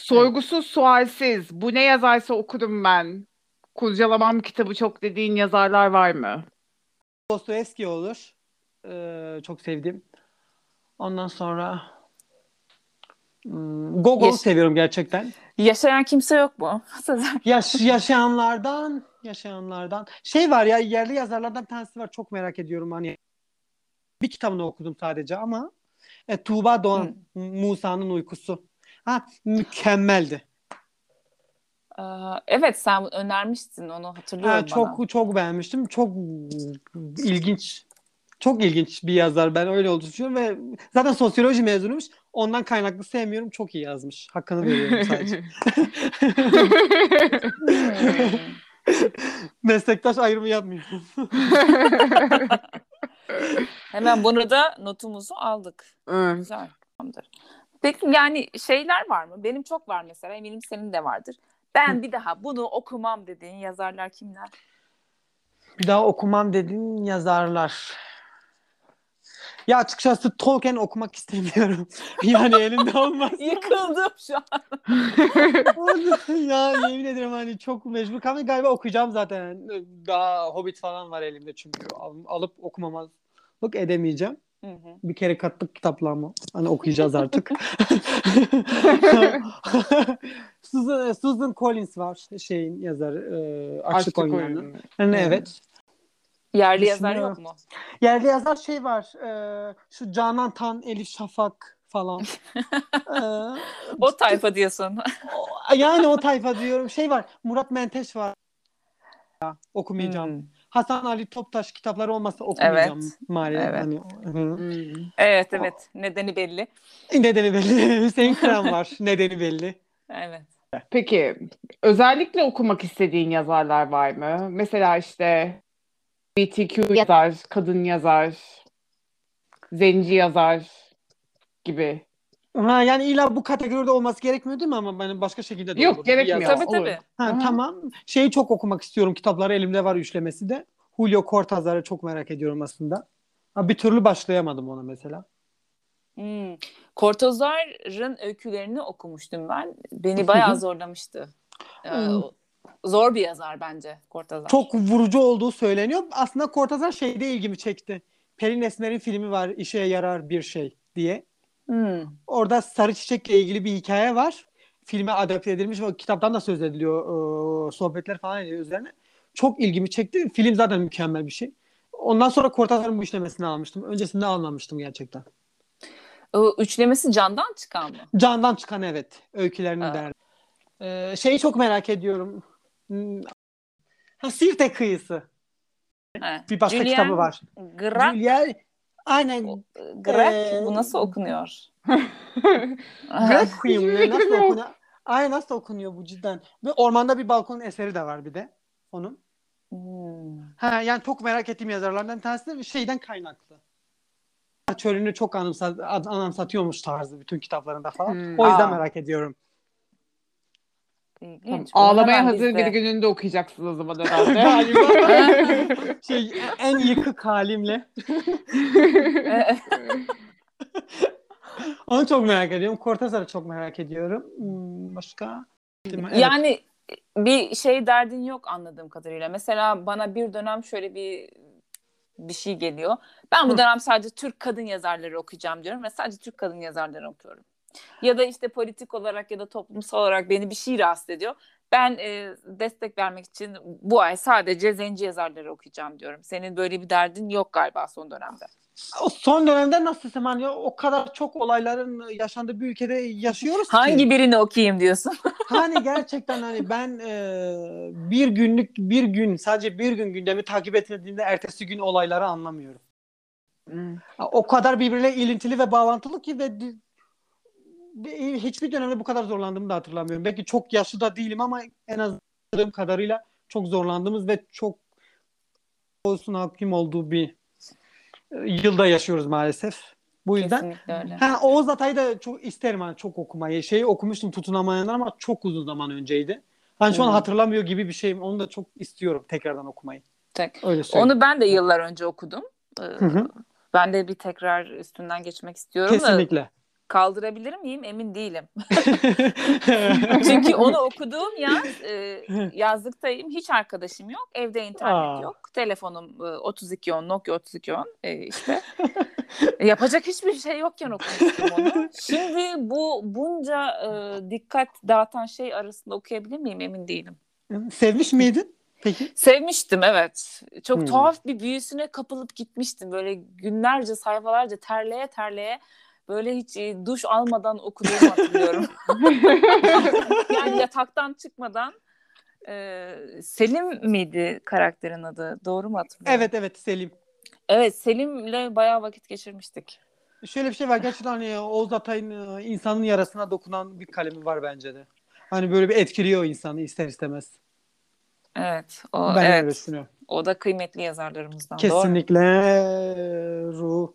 sorgusuz sualsiz, bu ne yazarsa okurum ben. Kurcalamam kitabı çok dediğin yazarlar var mı? Dostoyevski olur. Ee, çok sevdim. Ondan sonra hmm, Gogol Yaş- seviyorum gerçekten. Yaşayan kimse yok mu? Yaş, yaşayanlardan yaşayanlardan şey var ya yerli yazarlardan bir tanesi var çok merak ediyorum hani bir kitabını okudum sadece ama e, Tuğba Doğan Musa'nın uykusu ha mükemmeldi Ee, evet sen önermiştin onu hatırlıyorum ha, çok bana. çok beğenmiştim çok ilginç çok ilginç bir yazar ben öyle olduğunu düşünüyorum ve zaten sosyoloji mezunuymuş ondan kaynaklı sevmiyorum çok iyi yazmış hakkını veriyorum sadece meslektaş ayrımı yapmıyorum Hemen bunu da notumuzu aldık. Evet. Güzel. Tamamdır. Peki yani şeyler var mı? Benim çok var mesela. Eminim senin de vardır. Ben bir daha bunu okumam dediğin yazarlar kimler? Bir daha okumam dediğin yazarlar. Ya açıkçası Tolkien okumak istemiyorum. yani elimde olmaz. Yıkıldım şu an. ya yemin ederim hani çok mecbur kalmayı galiba okuyacağım zaten. Daha Hobbit falan var elimde çünkü Al- alıp okumamazlık edemeyeceğim. Hı hı. Bir kere kattık kitaplarımı. Hani okuyacağız artık. Susan, Susan Collins var şeyin yazarı. E, Açlık, Açlık oyunu. Yani Hı. evet. Yerli yazar yok mu? Yerli yazar şey var. e, şu Canan Tan, Elif Şafak falan. E, O tayfa diyorsun. yani o tayfa diyorum. Şey var. Murat Menteş var. Ya, okumayacağım. Hmm. Hasan Ali Toptaş kitapları olmasa okumayacağım Evet. maalesef. Evet. Hani, hı. Hmm. Evet evet. Nedeni belli. Nedeni belli. Hüseyin Kıran var. Nedeni belli. Evet. Peki özellikle okumak istediğin yazarlar var mı? Mesela işte BTQ yazar, kadın yazar, zenci yazar gibi. Ha, yani illa bu kategoride olması gerekmiyor değil mi ama ben başka şekilde de Yok, olur. gerekmiyor. Tabii olur. tabii. Ha, Aha. tamam. Şeyi çok okumak istiyorum. Kitapları elimde var üçlemesi de. Julio Cortázar'ı çok merak ediyorum aslında. Ha, bir türlü başlayamadım ona mesela. Hmm. Cortázar'ın öykülerini okumuştum ben. Beni bayağı zorlamıştı. Ee, zor bir yazar bence Cortázar. Çok vurucu olduğu söyleniyor. Aslında Cortázar şeyde ilgimi çekti. Pelin Esmer'in filmi var İşe Yarar Bir Şey diye. Hmm. Orada sarı çiçekle ilgili bir hikaye var. Filme adapte edilmiş ve kitaptan da söz ediliyor. Ee, sohbetler falan ediyor üzerine. Çok ilgimi çekti. Film zaten mükemmel bir şey. Ondan sonra Cortázar'ın bu işlemesini almıştım. Öncesinde almamıştım gerçekten. O üçlemesi candan çıkan mı? Candan çıkan evet. Öykülerini Ha. der. Ee, şeyi çok merak ediyorum. Hmm, Ha, Sirte kıyısı. He. Bir başka Julien kitabı var. Gracq. Julia, aynen. Gracq Ee, bu nasıl okunuyor? Requiem ne? Nasıl okunuyor? Ay nasıl okunuyor bu cidden? Ve ormanda bir balkonun eseri de var bir de onun. Hmm. Ha yani çok merak ettiğim yazarlardan bir tanesi de şeyden kaynaklı. Çölünü çok anımsat, anımsatıyormuş tarzı bütün kitaplarında falan. Hmm. O yüzden Aa. merak ediyorum. İlginç. Bunu Ağlamaya hazır bir gününde okuyacaksın o zaman herhalde. Şey en yıkık halimle. Onu çok merak ediyorum. Cortázar'ı çok merak ediyorum. Hmm, başka? Evet. Yani bir şey derdin yok anladığım kadarıyla. Mesela bana bir dönem şöyle bir bir şey geliyor. Ben bu dönem sadece Türk kadın yazarları okuyacağım diyorum ve sadece Türk kadın yazarları okuyorum. Ya da işte politik olarak ya da toplumsal olarak beni bir şey rahatsız ediyor. Ben e, destek vermek için bu ay sadece zenci yazarları okuyacağım diyorum. Senin böyle bir derdin yok galiba son dönemde. O son dönemde nasıl desem hani o kadar çok olayların yaşandığı bir ülkede yaşıyoruz ki. Hangi birini okuyayım diyorsun? Hani gerçekten hani ben e, bir günlük bir gün sadece bir gün gündemi takip etmediğimde ertesi gün olayları anlamıyorum. O kadar birbirine ilintili ve bağlantılı ki ve hiçbir dönemde bu kadar zorlandığımı da hatırlamıyorum. Belki çok yaşlı da değilim ama en az hatırladığım kadarıyla çok zorlandığımız ve çok olsun hakim olduğu bir e, yılda yaşıyoruz maalesef. Bu yüzden. Ha, Oğuz Atay'ı da çok isterim hani çok okumayı. Şeyi okumuştum tutunamayanlar ama çok uzun zaman önceydi. Hani şu an hatırlamıyor gibi bir şeyim. Onu da çok istiyorum tekrardan okumayı. Tek. Öyle söyleyeyim. Onu ben de yıllar önce okudum. Ee, Hı hı. ben de bir tekrar üstünden geçmek istiyorum da Kesinlikle. Kaldırabilir miyim emin değilim. Çünkü onu okuduğum yaz e, yazlıktayım. Hiç arkadaşım yok. Evde internet Aa. yok. Telefonum e, 3210 Nokia 3210 e, işte. Yapacak hiçbir şey yokken okumuştum onu. Şimdi bu bunca e, dikkat dağıtan şey arasında okuyabilir miyim emin değilim. Sevmiş miydin? Peki. Sevmiştim evet. Çok Hmm. tuhaf bir büyüsüne kapılıp gitmiştim. Böyle günlerce sayfalarca terleye terleye böyle hiç e, duş almadan okuduğumu hatırlıyorum. yani yataktan çıkmadan e, Selim miydi karakterin adı? Doğru mu hatırlıyorum? Evet evet Selim. Evet Selim'le bayağı vakit geçirmiştik. Şöyle bir şey var. Gerçekten hani Oğuz Atay'ın e, insanın yarasına dokunan bir kalemi var bence de. Hani böyle bir etkiliyor insanı ister istemez. Evet. O, ben öyle evet. düşünüyorum. O da kıymetli yazarlarımızdan. Doğru. Kesinlikle ruh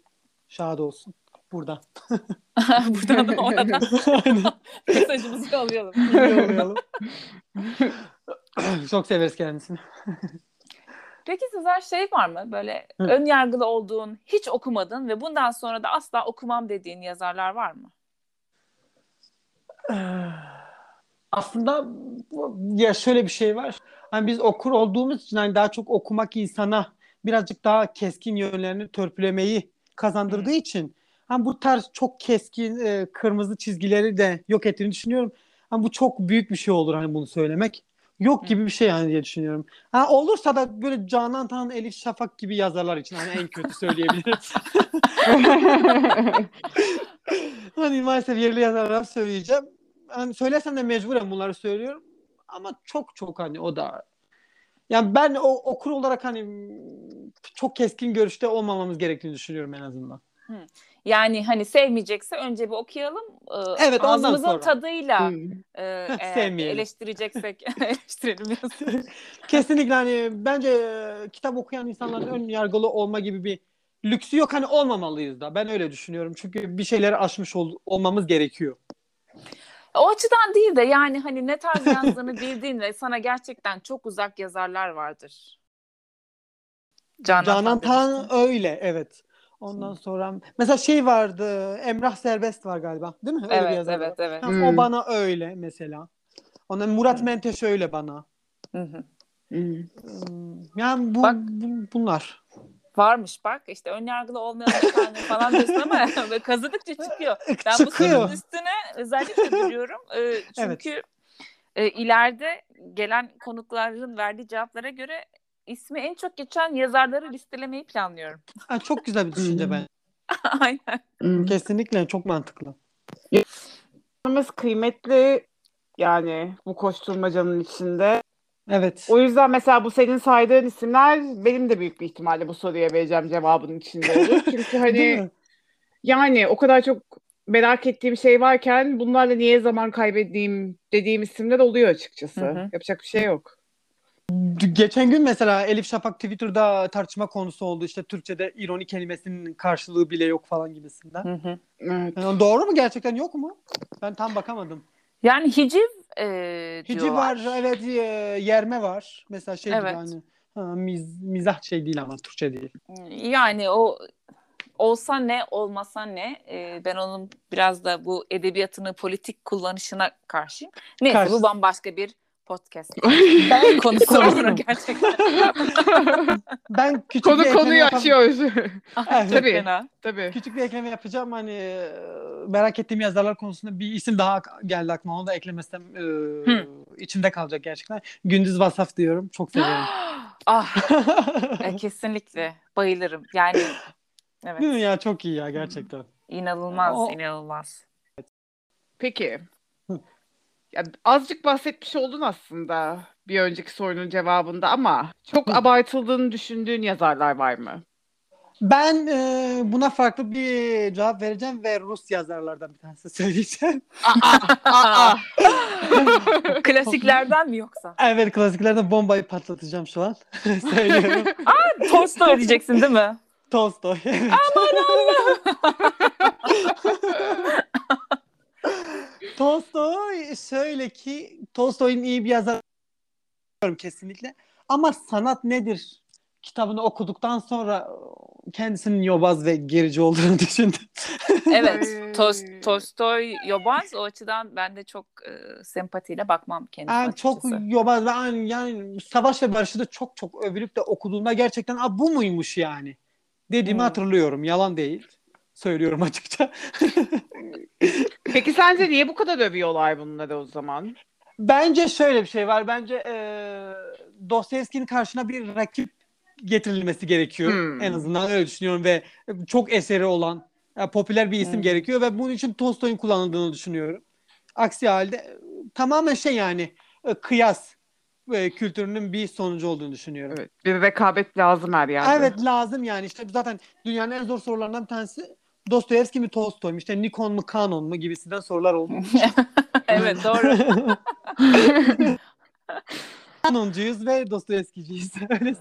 şad olsun. Burada. Buradan da oradan mesajımızı alayalım. Yollayalım. Çok severiz kendisini. Peki Sezer şey var mı böyle Hı. ön yargılı olduğun, hiç okumadın ve bundan sonra da asla okumam dediğin yazarlar var mı? Aslında ya şöyle bir şey var. Hani biz okur olduğumuz için hani daha çok okumak insana birazcık daha keskin yönlerini törpülemeyi kazandırdığı için hani bu tarz çok keskin e, kırmızı çizgileri de yok ettiğini düşünüyorum. Hani bu çok büyük bir şey olur hani bunu söylemek. Yok gibi bir şey yani diye düşünüyorum. Ha olursa da böyle Canan Tan, Elif Şafak gibi yazarlar için hani en kötü söyleyebilirim. hani maalesef yerli yazarlar söyleyeceğim. Hani söylesem de mecburen bunları söylüyorum. Ama çok çok hani o da yani ben o okur olarak hani çok keskin görüşte olmamamız gerektiğini düşünüyorum en azından. Yani hani sevmeyecekse önce bir okuyalım. Ee, Evet, ondan ağzımızın sonra. tadıyla Hmm. e, eğer eleştireceksek eleştirelim. Kesinlikle hani bence e, kitap okuyan insanların ön yargılı olma gibi bir lüksü yok. Hani olmamalıyız da. Ben öyle düşünüyorum. Çünkü bir şeyleri aşmış ol- olmamız gerekiyor. O açıdan değil de yani hani ne tarz yazdığını bildiğin ve sana gerçekten çok uzak yazarlar vardır. Canan, Canan Tan öyle evet. Ondan sonra mesela şey vardı Emrah Serbest var galiba değil mi? Öyle bir Evet, yazar evet, var. evet. Ha, Hmm. O bana öyle mesela. Ondan Murat Menteş öyle bana. Hı hı. Hmm. Hmm, Yani bu, Bak. bu- bunlar. Varmış bak işte önyargılı olmayalım efendim falan diyorsun ama kazıdıkça çıkıyor. Ben bu Çıkıyor. sorunun üstüne özellikle duruyorum. Ee, çünkü e, ileride gelen konukların verdiği cevaplara göre ismi en çok geçen yazarları listelemeyi planlıyorum. Ha, çok güzel bir düşünce ben. Aynen. Hmm. Kesinlikle çok mantıklı. Yazarımız kıymetli yani bu koşturmacanın içinde. Evet. O yüzden mesela bu senin saydığın isimler benim de büyük bir ihtimalle bu soruya vereceğim cevabının içinde olur. Çünkü hani yani o kadar çok merak ettiğim şey varken bunlarla niye zaman kaybettiğim dediğim isimler oluyor açıkçası. Hı hı. Yapacak bir şey yok. Geçen gün mesela Elif Şafak Twitter'da tartışma konusu oldu. İşte Türkçe'de ironi kelimesinin karşılığı bile yok falan gibisinden. Hı hı. Evet. Yani doğru mu gerçekten yok mu? Ben tam bakamadım. Yani hiciv e, Hici diyorlar. var, evet e, yerme var. Mesela şey Evet. hani ha, miz, mizah şey değil ama Türkçe değil. Yani o olsa ne olmasa ne e, ben onun biraz da bu edebiyatını politik kullanışına karşıyım. Neyse Karşı. bu bambaşka bir podcast Ben konusu Konu. olur gerçekten. Ben küçük Konu bir konuyu yapab- açıyoruz. Evet. Tabii. Fena. Tabii. Küçük bir ekleme yapacağım. Hani e, merak ettiğim yazarlar konusunda bir isim daha geldi aklıma. Onu da eklemesem e, içimde kalacak gerçekten. Gündüz Vasaf diyorum. Çok seviyorum. ah e, kesinlikle bayılırım. Yani evet. Değil mi ya? Çok iyi ya gerçekten. İnanılmaz, O- inanılmaz. Peki. Ya azıcık bahsetmiş oldun aslında bir önceki sorunun cevabında ama çok abartıldığını düşündüğün yazarlar var mı? Ben e, buna farklı bir cevap vereceğim ve Rus yazarlardan bir tanesi söyleyeceğim. Aa, Klasiklerden mi yoksa? Evet klasiklerden bombayı patlatacağım şu an. Söylüyorum. Tolstoy diyeceksin değil mi? Tolstoy. Evet. Tolstoy şöyle ki Tolstoy'un iyi bir yazar kesinlikle. Ama sanat nedir? Kitabını okuduktan sonra kendisinin yobaz ve gerici olduğunu düşündüm. Evet. Tos- Tolstoy yobaz. O açıdan ben de çok e, sempatiyle bakmam kendisine Yani çok yobaz ve yani, yani Savaş ve Barış'ı da çok çok övülüp de okuduğumda gerçekten Aa, bu muymuş yani dediğimi Hmm. hatırlıyorum. Yalan değil. Söylüyorum açıkça. Peki sence niye bu kadar övüyorlar bunları o zaman? Bence şöyle bir şey var. Bence eee Dostoyevski'nin karşına bir rakip getirilmesi gerekiyor. Hmm. En azından öyle düşünüyorum ve çok eseri olan e, popüler bir isim Hmm. gerekiyor ve bunun için Tolstoy'un kullanıldığını düşünüyorum. Aksi halde e, tamamen şey yani e, kıyas e, kültürünün bir sonucu olduğunu düşünüyorum. Evet. Bir rekabet lazım her yerde. Evet lazım yani işte zaten dünyanın en zor sorularından bir tanesi Dostoyevski mi Tolstoy mu işte Nikon mu Canon mu gibisinden sorular oldu. evet doğru. Canoncuyuz ve Dostoyevskiciyiz. Öyle.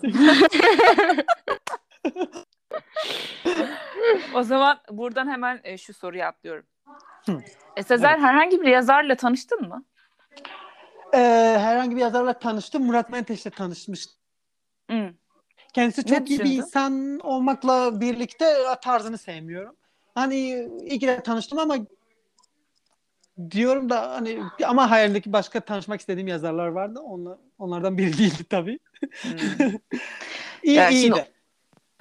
O zaman buradan hemen e, şu soruyu atlıyorum. Hı. E, Sezer Evet. herhangi bir yazarla tanıştın mı? Ee, herhangi bir yazarla tanıştım. Murat Menteş'le tanışmıştım. Hı. Kendisi çok iyi bir insan olmakla birlikte tarzını sevmiyorum. Hani iyi ki de tanıştım ama diyorum da hani ama hayalindeki başka tanışmak istediğim yazarlar vardı. Onlar, onlardan biri değildi tabii. Hı. İyi Ya iyi de.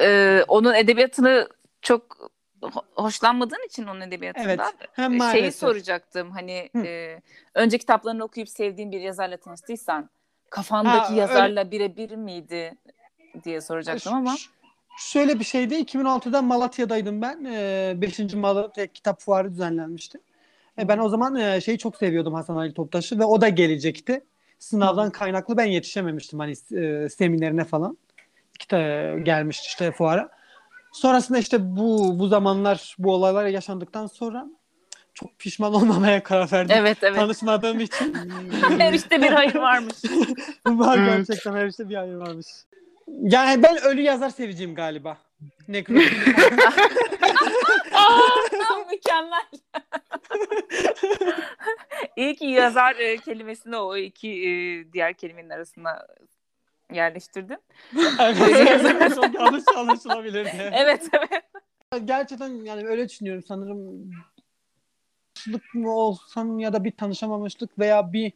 E, onun edebiyatını çok ho- hoşlanmadığın için onun edebiyatından Evet. Hem e, şeyi maalesef. soracaktım. Hani Hı. e, önce kitaplarını okuyup sevdiğin bir yazarla tanıştıysan kafandaki Ha, yazarla birebir miydi diye soracaktım ama. Şöyle bir şeydi. 2006'da Malatya'daydım ben. 5. Malatya Kitap Fuarı düzenlenmişti. E, ben o zaman e, şeyi çok seviyordum Hasan Ali Toptaş'ı ve o da gelecekti. Sınavdan kaynaklı ben yetişememiştim hani e, seminerine falan. Kita gelmişti işte fuara. Sonrasında işte bu bu zamanlar bu olaylar yaşandıktan sonra çok pişman olmamaya karar verdim. Evet evet. Tanışmadığım için. Her işte bir hayır varmış. Var gerçekten her işte bir hayır varmış. Yani ben ölü yazar seveceğim galiba. Nekrofili. Aa, mükemmel. İyi ki yazar e, kelimesini o iki e, diğer kelimenin arasına yerleştirdin. evet, çok yanlış anlaşılabilirdi. Evet evet. Gerçekten yani öyle düşünüyorum sanırım. Tanışmışlık mı olsam ya da bir tanışamamışlık veya bir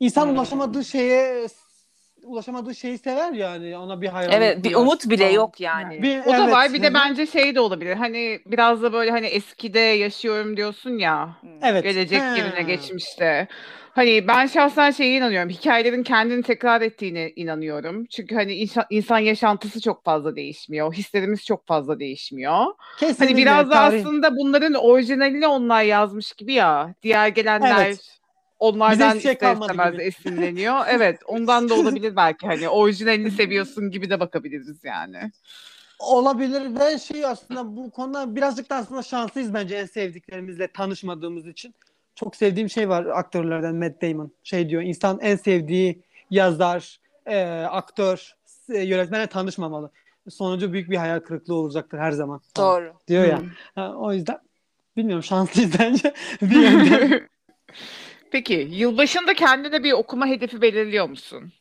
insan Hmm. ulaşamadığı şeye ulaşamadığı şeyi sever yani ona bir hayran. Evet bir umut bile yok yani. Bir, O da evet, var. Bir de bence şey de olabilir. Hani biraz da böyle hani eskide yaşıyorum diyorsun ya. Hmm. Evet. Gelecek Ha. yerine geçmişte. Hani ben şahsen şeye inanıyorum. Hikayelerin kendini tekrar ettiğine inanıyorum. Çünkü hani insan, insan yaşantısı çok fazla değişmiyor. Hislerimiz çok fazla değişmiyor. Kesinlikle, Hani biraz da tarih- aslında bunların orijinalini onlar yazmış gibi ya. Diğer gelenler Evet. Onlardan şey ister istemez gibi. esinleniyor. Evet ondan da olabilir belki. Hani orijinalini seviyorsun gibi de bakabiliriz yani. Olabilir ve şey aslında bu konuda birazcık da aslında şanslıyız bence en sevdiklerimizle tanışmadığımız için. Çok sevdiğim şey var aktörlerden Matt Damon. Şey diyor insan en sevdiği yazar, e, aktör, e, yönetmenle tanışmamalı. Sonucu büyük bir hayal kırıklığı olacaktır her zaman. Doğru. Diyor ya. Hmm. Ha, o yüzden bilmiyorum şanslıyız bence. bir yönden. Peki yılbaşında kendine bir okuma hedefi belirliyor musun?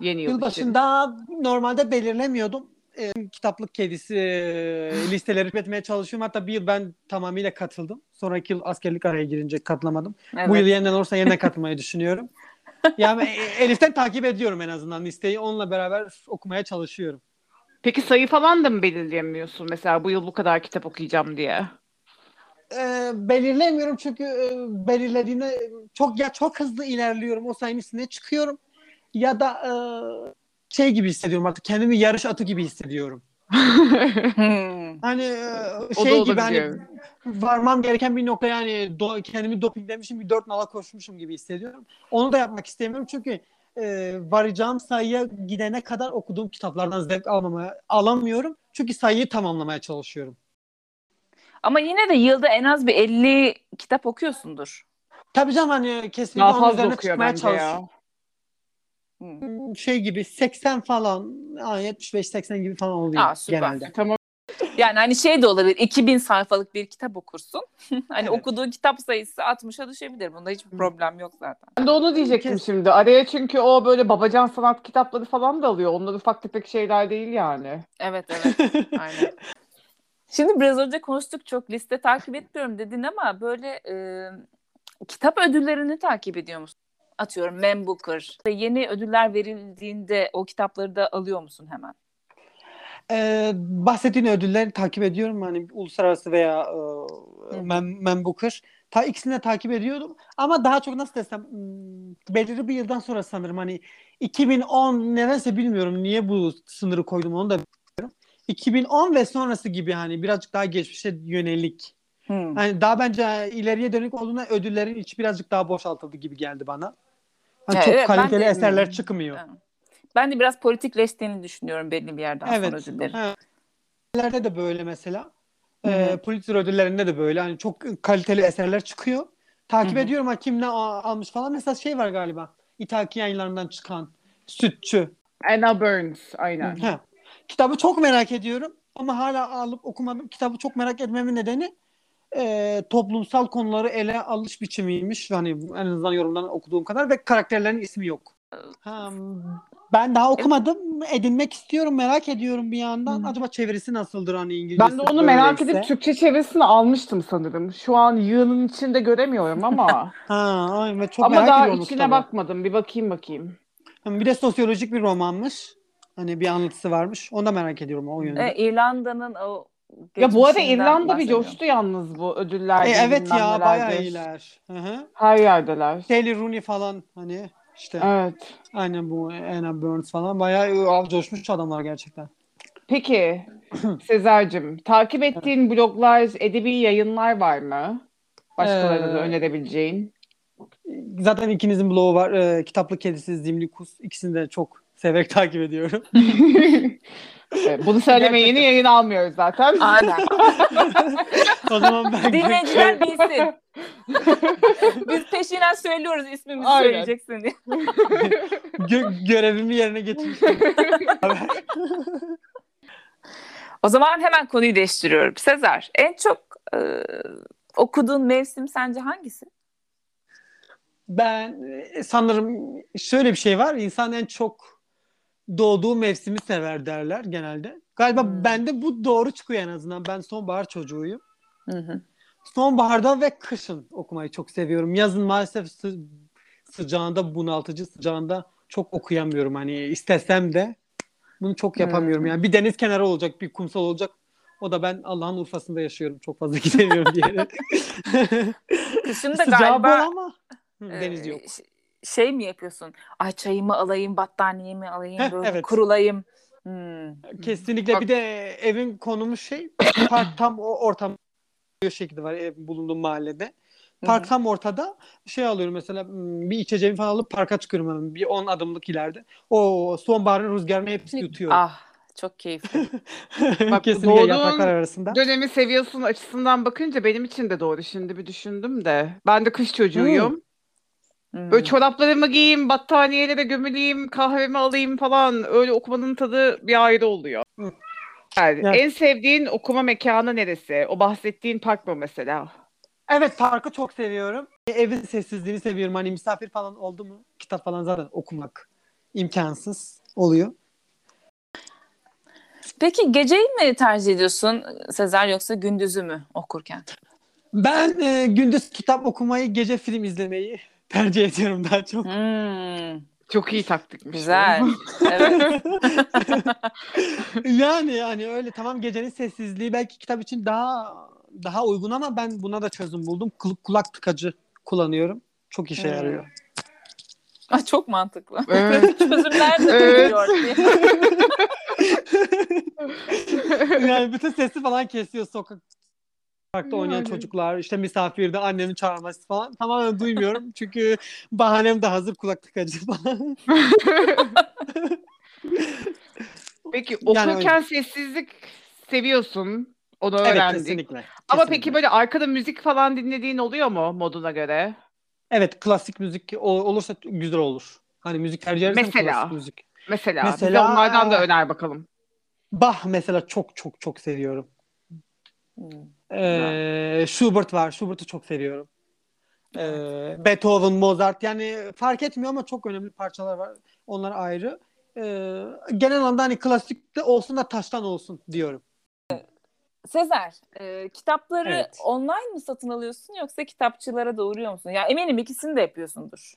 Yeni yıl için. Yılbaşında normalde belirlemiyordum. E, kitaplık kedisi e, listeleri üretmeye çalışıyorum. Hatta bir yıl ben tamamıyla katıldım. Sonraki yıl askerlik araya girince katılamadım. Evet. Bu yıl yeniden olursa yeniden katılmayı düşünüyorum. Yani e, Elif'ten takip ediyorum en azından listeyi. Onunla beraber okumaya çalışıyorum. Peki sayı falan da mı belirleyemiyorsun? Mesela bu yıl bu kadar kitap okuyacağım diye. E, belirlemiyorum çünkü e, belirlediğimde çok ya çok hızlı ilerliyorum o sayının üstüne çıkıyorum ya da e, şey gibi hissediyorum artık kendimi yarış atı gibi hissediyorum. Hmm. Hani e, şey gibi hani varmam gereken bir nokta yani do, kendimi dopinglemişim bir dört nala koşmuşum gibi hissediyorum. Onu da yapmak istemiyorum çünkü e, varacağım sayıya gidene kadar okuduğum kitaplardan zevk almamaya alamıyorum. Çünkü sayıyı tamamlamaya çalışıyorum. Ama yine de yılda en az bir 50 kitap okuyorsundur. Tabii canım hani kesinlikle Daha onun fazla üzerine okuyor çıkmaya bence çalışıyorum. ya. Hmm. Şey gibi 80 falan, aa, 75-80 gibi falan oluyor Aa, süper. genelde. Tamam. Yani hani şey de olabilir 2000 sayfalık bir kitap okursun. hani Evet. okuduğun kitap sayısı 60'a düşebilir. Bunda hiçbir problem yok zaten. Ben de onu diyecektim Kes- şimdi. Araya çünkü o böyle babacan sanat kitapları falan da alıyor. Onlar ufak tefek şeyler değil yani. Evet evet aynen. Şimdi biraz önce konuştuk çok liste takip etmiyorum dedin ama böyle e, kitap ödüllerini takip ediyor musun? Atıyorum Man Booker. Yeni ödüller verildiğinde o kitapları da alıyor musun hemen? Ee, bahsettiğin ödülleri takip ediyorum. Hani uluslararası veya e, Man, Man Booker. Ta ikisini de takip ediyordum. Ama daha çok nasıl desem belirli bir yıldan sonra sanırım hani 2010 nedense bilmiyorum niye bu sınırı koydum onu da. 2010 ve sonrası gibi hani birazcık daha geçmişe yönelik. Hmm. Hani daha bence ileriye dönük olduğunda ödüllerin içi birazcık daha boşaltıldı gibi geldi bana. Hani çok evet, ben kaliteli de- eserler çıkmıyor. Ben de biraz politikleştiğini düşünüyorum belli bir yerden sonra Evet. ödüllerin. Ha. Ödüllerde de böyle mesela. Ee, Pulitzer ödüllerinde de böyle. Hani çok kaliteli eserler çıkıyor. Takip Hı hı. ediyorum ha kim ne almış falan. Mesela şey var galiba. İthaki yayınlarından çıkan Sütçü. Anna Burns aynen. Ha. Kitabı çok merak ediyorum ama hala alıp okumadım. Kitabı çok merak etmemin nedeni e, toplumsal konuları ele alış biçimiymiş. Hani en azından yorumdan okuduğum kadar ve karakterlerin ismi yok. Ha, ben daha okumadım. Edinmek istiyorum. Merak ediyorum bir yandan. Hı. Acaba çevirisi nasıldır hani İngilizcesi Ben de onu merak edip Türkçe çevirisini almıştım sanırım. Şu an yığının içinde göremiyorum ama. Ha, ay, çok ama merak daha içine kitabı. bakmadım. Bir bakayım bakayım. Bir de sosyolojik bir romanmış. Hani bir anlatısı varmış. Onu da merak ediyorum o yönde. E, İrlanda'nın o Ya bu arada İrlanda bir coştu yalnız bu ödüller. E, evet ya bayağı iyiler. Hı hı. Her yerdeler. Sally Rooney falan hani işte Evet. aynen bu Anna Burns falan bayağı av coşmuş adamlar gerçekten. Peki Sezar'cığım takip ettiğin bloglar, edebi yayınlar var mı? Başkalarına da Ee, önerebileceğin. Zaten ikinizin blogu var. Ee, Kitaplı Kedisiz, Zimli Kus. İkisini de çok severek takip ediyorum. Evet, Bunu söylemeyeni yayın almıyoruz zaten. Aynen. o zaman ben Dinleyiciler bilsin. Biz peşinden söylüyoruz ismimizi Aynen. söyleyeceksin diye. Gö- görevimi yerine getirmiştim. O zaman hemen konuyu değiştiriyorum. Sezar, en çok e, okuduğun mevsim sence hangisi? Ben e, sanırım şöyle bir şey var. İnsan en çok doğduğu mevsimi sever derler genelde. Galiba Hmm. bende bu doğru çıkıyor en azından. Ben sonbahar çocuğuyum. Hı hı. Sonbaharda ve kışın okumayı çok seviyorum. Yazın maalesef sı- sıcağında bunaltıcı sıcağında çok okuyamıyorum. Hani istesem de bunu çok yapamıyorum. Hmm. Yani bir deniz kenarı olacak, bir kumsal olacak. O da ben Allah'ın Urfa'sında yaşıyorum. Çok fazla gidemiyorum diye. Kışın da Sıcağı galiba ama Hı, e, deniz yok. Şey mi yapıyorsun? Ay çayımı alayım, battaniyemi alayım, Heh, böyle evet. kurulayım. Hmm. Kesinlikle Bak- bir de evin konumu şey park tam o ortam şekilde var ev bulunduğum mahallede. Park Hı tam ortada. Şey alıyorum mesela hmm, bir içeceğimi falan alıp parka çıkıyorum hemen. Bir 10 adımlık ileride. O sonbaharın rüzgarını hepsi yutuyor. Ah çok keyifli. Bak, Kesinlikle yapraklar arasında. Dönemi seviyorsun açısından bakınca benim için de doğru. Şimdi bir düşündüm de. Ben de kış çocuğuyum. Hmm. Böyle çoraplarımı giyeyim, battaniyelere gömüleyim, kahvemi alayım falan. Öyle okumanın tadı bir ayrı oluyor. Hı. Yani Evet. En sevdiğin okuma mekanı neresi? O bahsettiğin park mı mesela? Evet parkı çok seviyorum. Evin sessizliğini seviyorum. Hani misafir falan oldu mu kitap falan zaten okumak imkansız oluyor. Peki geceyi mi tercih ediyorsun Sezer yoksa gündüzü mü okurken? Ben e, gündüz kitap okumayı, gece film izlemeyi tercih ediyorum daha çok. Hmm, Çok iyi taktikmiş. güzel. evet. yani yani öyle tamam gecenin sessizliği belki kitap için daha daha uygun ama ben buna da çözüm buldum. Kul- kulak tıkacı kullanıyorum. Çok işe Hmm. yarıyor. Ah, çok mantıklı. Evet. Çözümler de Evet. yani bütün sesi falan kesiyor sokak Parkta oynayan Yani. çocuklar, işte misafirde annemin çağırması falan tamamen duymuyorum. Çünkü bahanem de hazır kulak tıkacı falan. Peki Yani okurken sessizlik seviyorsun. Onu evet öğrendik. kesinlikle. Ama kesinlikle. peki böyle arkada müzik falan dinlediğin oluyor mu moduna göre? Evet klasik müzik olursa güzel olur. Hani müzik tercih edersen Mesela? klasik müzik. Mesela, bize Mesela- onlardan da öner bakalım. Bach mesela çok çok çok seviyorum. Hmm. Ee, Schubert var. Schubert'ı çok seviyorum. Ee, Beethoven, Mozart yani fark etmiyor ama çok önemli parçalar var. Onlar ayrı. Ee, genel anlamda hani klasikte olsun da taştan olsun diyorum. Sezer, e, kitapları Evet. online mı satın alıyorsun yoksa kitapçılara da uğruyor musun? Ya eminim ikisini de yapıyorsundur.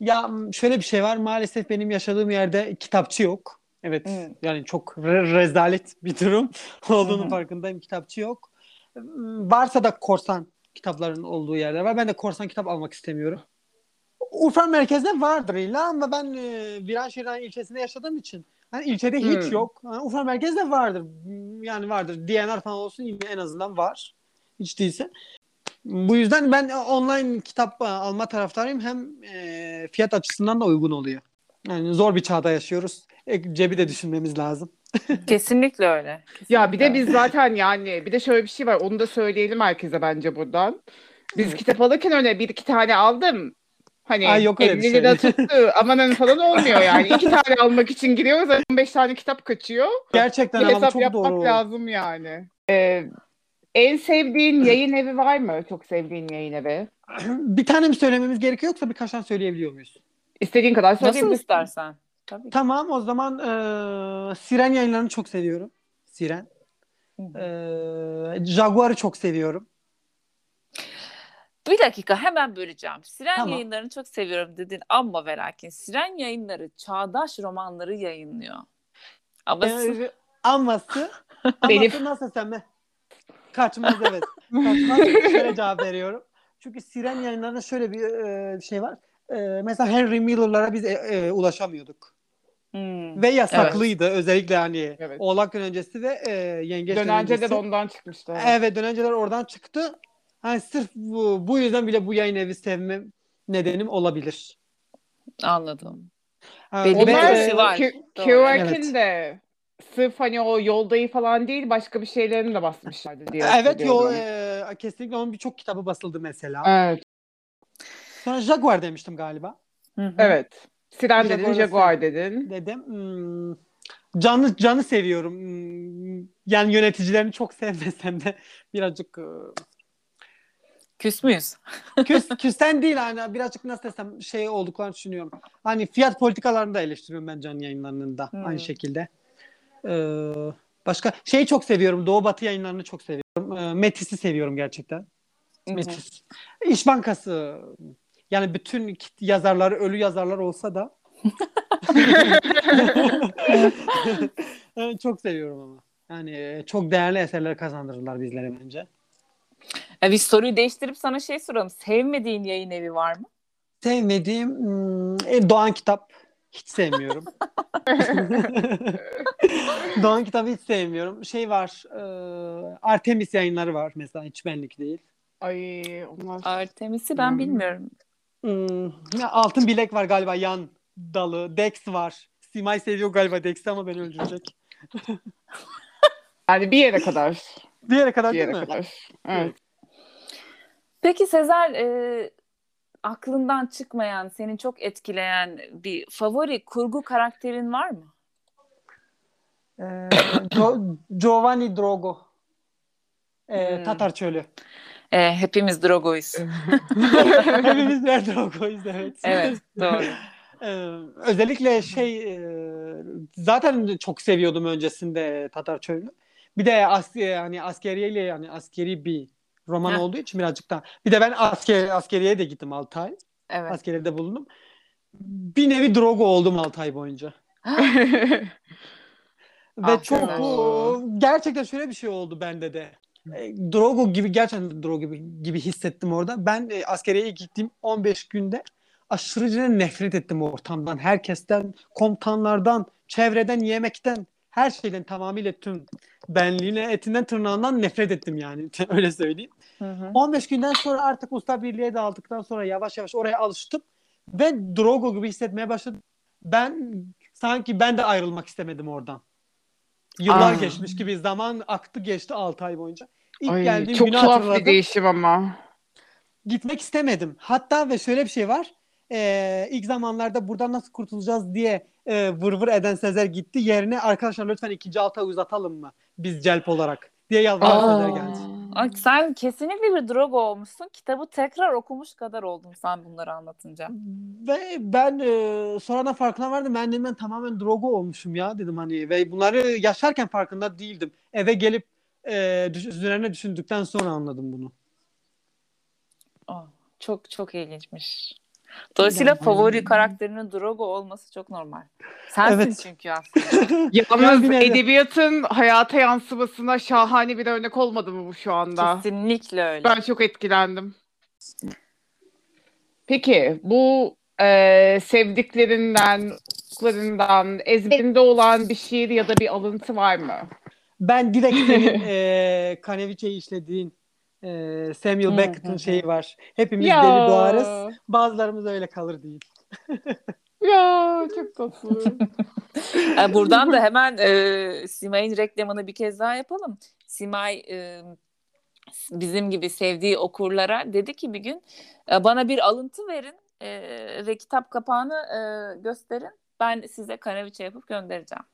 Ya şöyle bir şey var. Maalesef benim yaşadığım yerde kitapçı yok. Evet. Hmm. Yani çok re- rezalet bir durum olduğunun farkındayım. Kitapçı yok. Hmm, Varsa da korsan kitapların olduğu yerler var. Ben de korsan kitap almak istemiyorum. Urfa merkezde vardır illa ama ben e, Viranşehir'den ilçesinde yaşadığım için hani ilçede hiç Hmm. yok. Yani Urfa merkezde vardır. Yani vardır. DNR falan olsun yine en azından var. Hiç değilse. Bu yüzden ben online kitap e, alma taraftarıyım. Hem e, fiyat açısından da uygun oluyor. Yani zor bir çağda yaşıyoruz. E, cebi de düşünmemiz lazım. Kesinlikle öyle. Ya bir de Kesinlikle. biz zaten yani bir de şöyle bir şey var. Onu da söyleyelim herkese bence buradan. Biz Evet. kitap alırken öyle bir iki tane aldım. Hani Ay, yok öyle bir 50 şey. lira tuttu. Amanın falan olmuyor yani. İki tane almak için giriyoruz. 15 tane kitap kaçıyor. Gerçekten Bir ama hesap çok yapmak doğru. lazım yani. Ee, en sevdiğin yayın evi var mı? Çok sevdiğin yayın evi. bir tane mi söylememiz gerekiyor yoksa birkaç tane söyleyebiliyor muyuz? İstediğin kadar Nasıl söyleyebilirsin. istersen. Tabii. Tamam o zaman e, Siren yayınlarını çok seviyorum. Siren. Hı. E, Jaguar'ı çok seviyorum. Bir dakika hemen böleceğim. Siren Tamam. yayınlarını çok seviyorum dedin ama ve lakin Siren yayınları çağdaş romanları yayınlıyor. Ama E, aması, Benim- aması nasıl sen Kaçmaz evet. Kaçmaz. şöyle cevap veriyorum. Çünkü Siren yayınlarında şöyle bir e, şey var. E, mesela Henry Miller'lara biz e, e, ulaşamıyorduk. Hmm. Ve yasaklıydı. Özellikle hani Evet. Oğlak gün öncesi ve e, Yengeç Dönence de ondan çıkmıştı. Evet dönenceler oradan çıktı. Hani sırf bu, bu yüzden bile bu yayın evi sevmem nedenim olabilir. Anladım. Ha, bir Onlar duruşu var. Kerouac'in Evet. de sırf hani o yoldayı falan değil başka bir şeylerini de basmışlardı diye Evet yo hatırlıyorum. e, kesinlikle onun birçok kitabı basıldı mesela. Evet. Sonra Jaguar demiştim galiba. Hı hı. Evet. Siren dedin, Jaguar'ı Jaguar dedin. Dedim. Hmm, canı canı seviyorum. Hmm, yani yöneticilerini çok sevmesem de birazcık e, Küs müyüz? küs, küsten değil hani birazcık nasıl desem şey olduklarını düşünüyorum. Hani fiyat politikalarını da eleştiriyorum ben canlı yayınlarının da Hmm. aynı şekilde. Ee, başka şeyi çok seviyorum. Doğu Batı yayınlarını çok seviyorum. Ee, Metis'i seviyorum gerçekten. Metis. İş Bankası yani bütün yazarları ölü yazarlar olsa da çok seviyorum ama. Yani e, çok değerli eserler kazandırırlar bizlere bence. E, biz soruyu değiştirip sana şey soralım. Sevmediğin yayın evi var mı? Sevmediğim hmm, e, Doğan Kitap hiç sevmiyorum. Doğan Kitabı hiç sevmiyorum. Şey var, e, Artemis yayınları var mesela hiç benlik değil. Ay onlar Artemis'i ben Hmm. bilmiyorum. Hmm, ya Altın Bilek var galiba yan dalı. Dex var. Simay seviyor galiba Dex'i ama beni öldürecek. yani bir yere kadar. Bir yere kadar Bir değil yere mi? kadar. Evet. Peki Sezer e, aklından çıkmayan, seni çok etkileyen bir favori kurgu karakterin var mı? Ee, Giovanni Drogo. Ee, Hmm. Tatar Çölü. E, hepimiz Drogo'yuz. Hepimiz birer Drogo'yuz evet. evet doğru. Ee, özellikle şey e, zaten çok seviyordum öncesinde Tatar Çölü'nü. Bir de as, hani askeriyeyle yani askeri bir roman Heh. olduğu için birazcık daha. Bir de ben asker askeriye de gittim 6 ay. Evet. Askeriyede bulundum. Bir nevi Drogo oldum 6 ay boyunca. Ve Ah, çok o, gerçekten şöyle bir şey oldu bende de. E, Drogo gibi gerçekten Drogo gibi, gibi hissettim orada. Ben e, askeriye ilk gittiğim 15 günde aşırı nefret ettim ortamdan, herkesten, komutanlardan, çevreden, yemekten, her şeyden tamamıyla tüm benliğine, etinden, tırnağından nefret ettim yani. Öyle söyleyeyim. Hı hı. 15 günden sonra artık usta birliğe de aldıktan sonra yavaş yavaş oraya alıştım ve Drogo gibi hissetmeye başladım. Ben sanki ben de ayrılmak istemedim oradan. Yıllar Aa. geçmiş gibi zaman aktı geçti 6 ay boyunca. İlk Ay, geldiğim çok günü tuhaf hatırladım. bir değişim ama. Gitmek istemedim. Hatta ve şöyle bir şey var. Ee, ilk zamanlarda buradan nasıl kurtulacağız diye e, vır vır eden Sezer gitti. Yerine arkadaşlar lütfen ikinci alta uzatalım mı? Biz celp olarak diye yalvaran Sezer geldi. Ay, sen kesinlikle bir Drogo olmuşsun. Kitabı tekrar okumuş kadar oldun sen bunları anlatınca. Ve ben e, sonradan farkına vardım. Ben dedim ben tamamen drogo olmuşum ya dedim hani. Ve bunları yaşarken farkında değildim. Eve gelip e, düş- üzerine düşündükten sonra anladım bunu. Aa, çok çok ilginçmiş. Dolayısıyla Yani- favori karakterinin Drogo olması çok normal. Sensin Evet. çünkü aslında. Yalnız edebiyatın hayata yansımasına şahane bir örnek olmadı mı bu şu anda? Kesinlikle öyle. Ben çok etkilendim. Peki bu e, sevdiklerinden, çocuklarından ezberinde olan bir şiir ya da bir alıntı var mı? Ben direkt senin e, Kaneviçe'yi işlediğin e, Samuel Beckett'in şeyi var. Hepimiz Ya. deli doğarız. Bazılarımız öyle kalır değil. Ya çok tatlı. E, Buradan da hemen e, Simay'ın reklamını bir kez daha yapalım. Simay e, bizim gibi sevdiği okurlara dedi ki bir gün e, bana bir alıntı verin e, ve kitap kapağını e, gösterin. Ben size kanaviçe yapıp göndereceğim.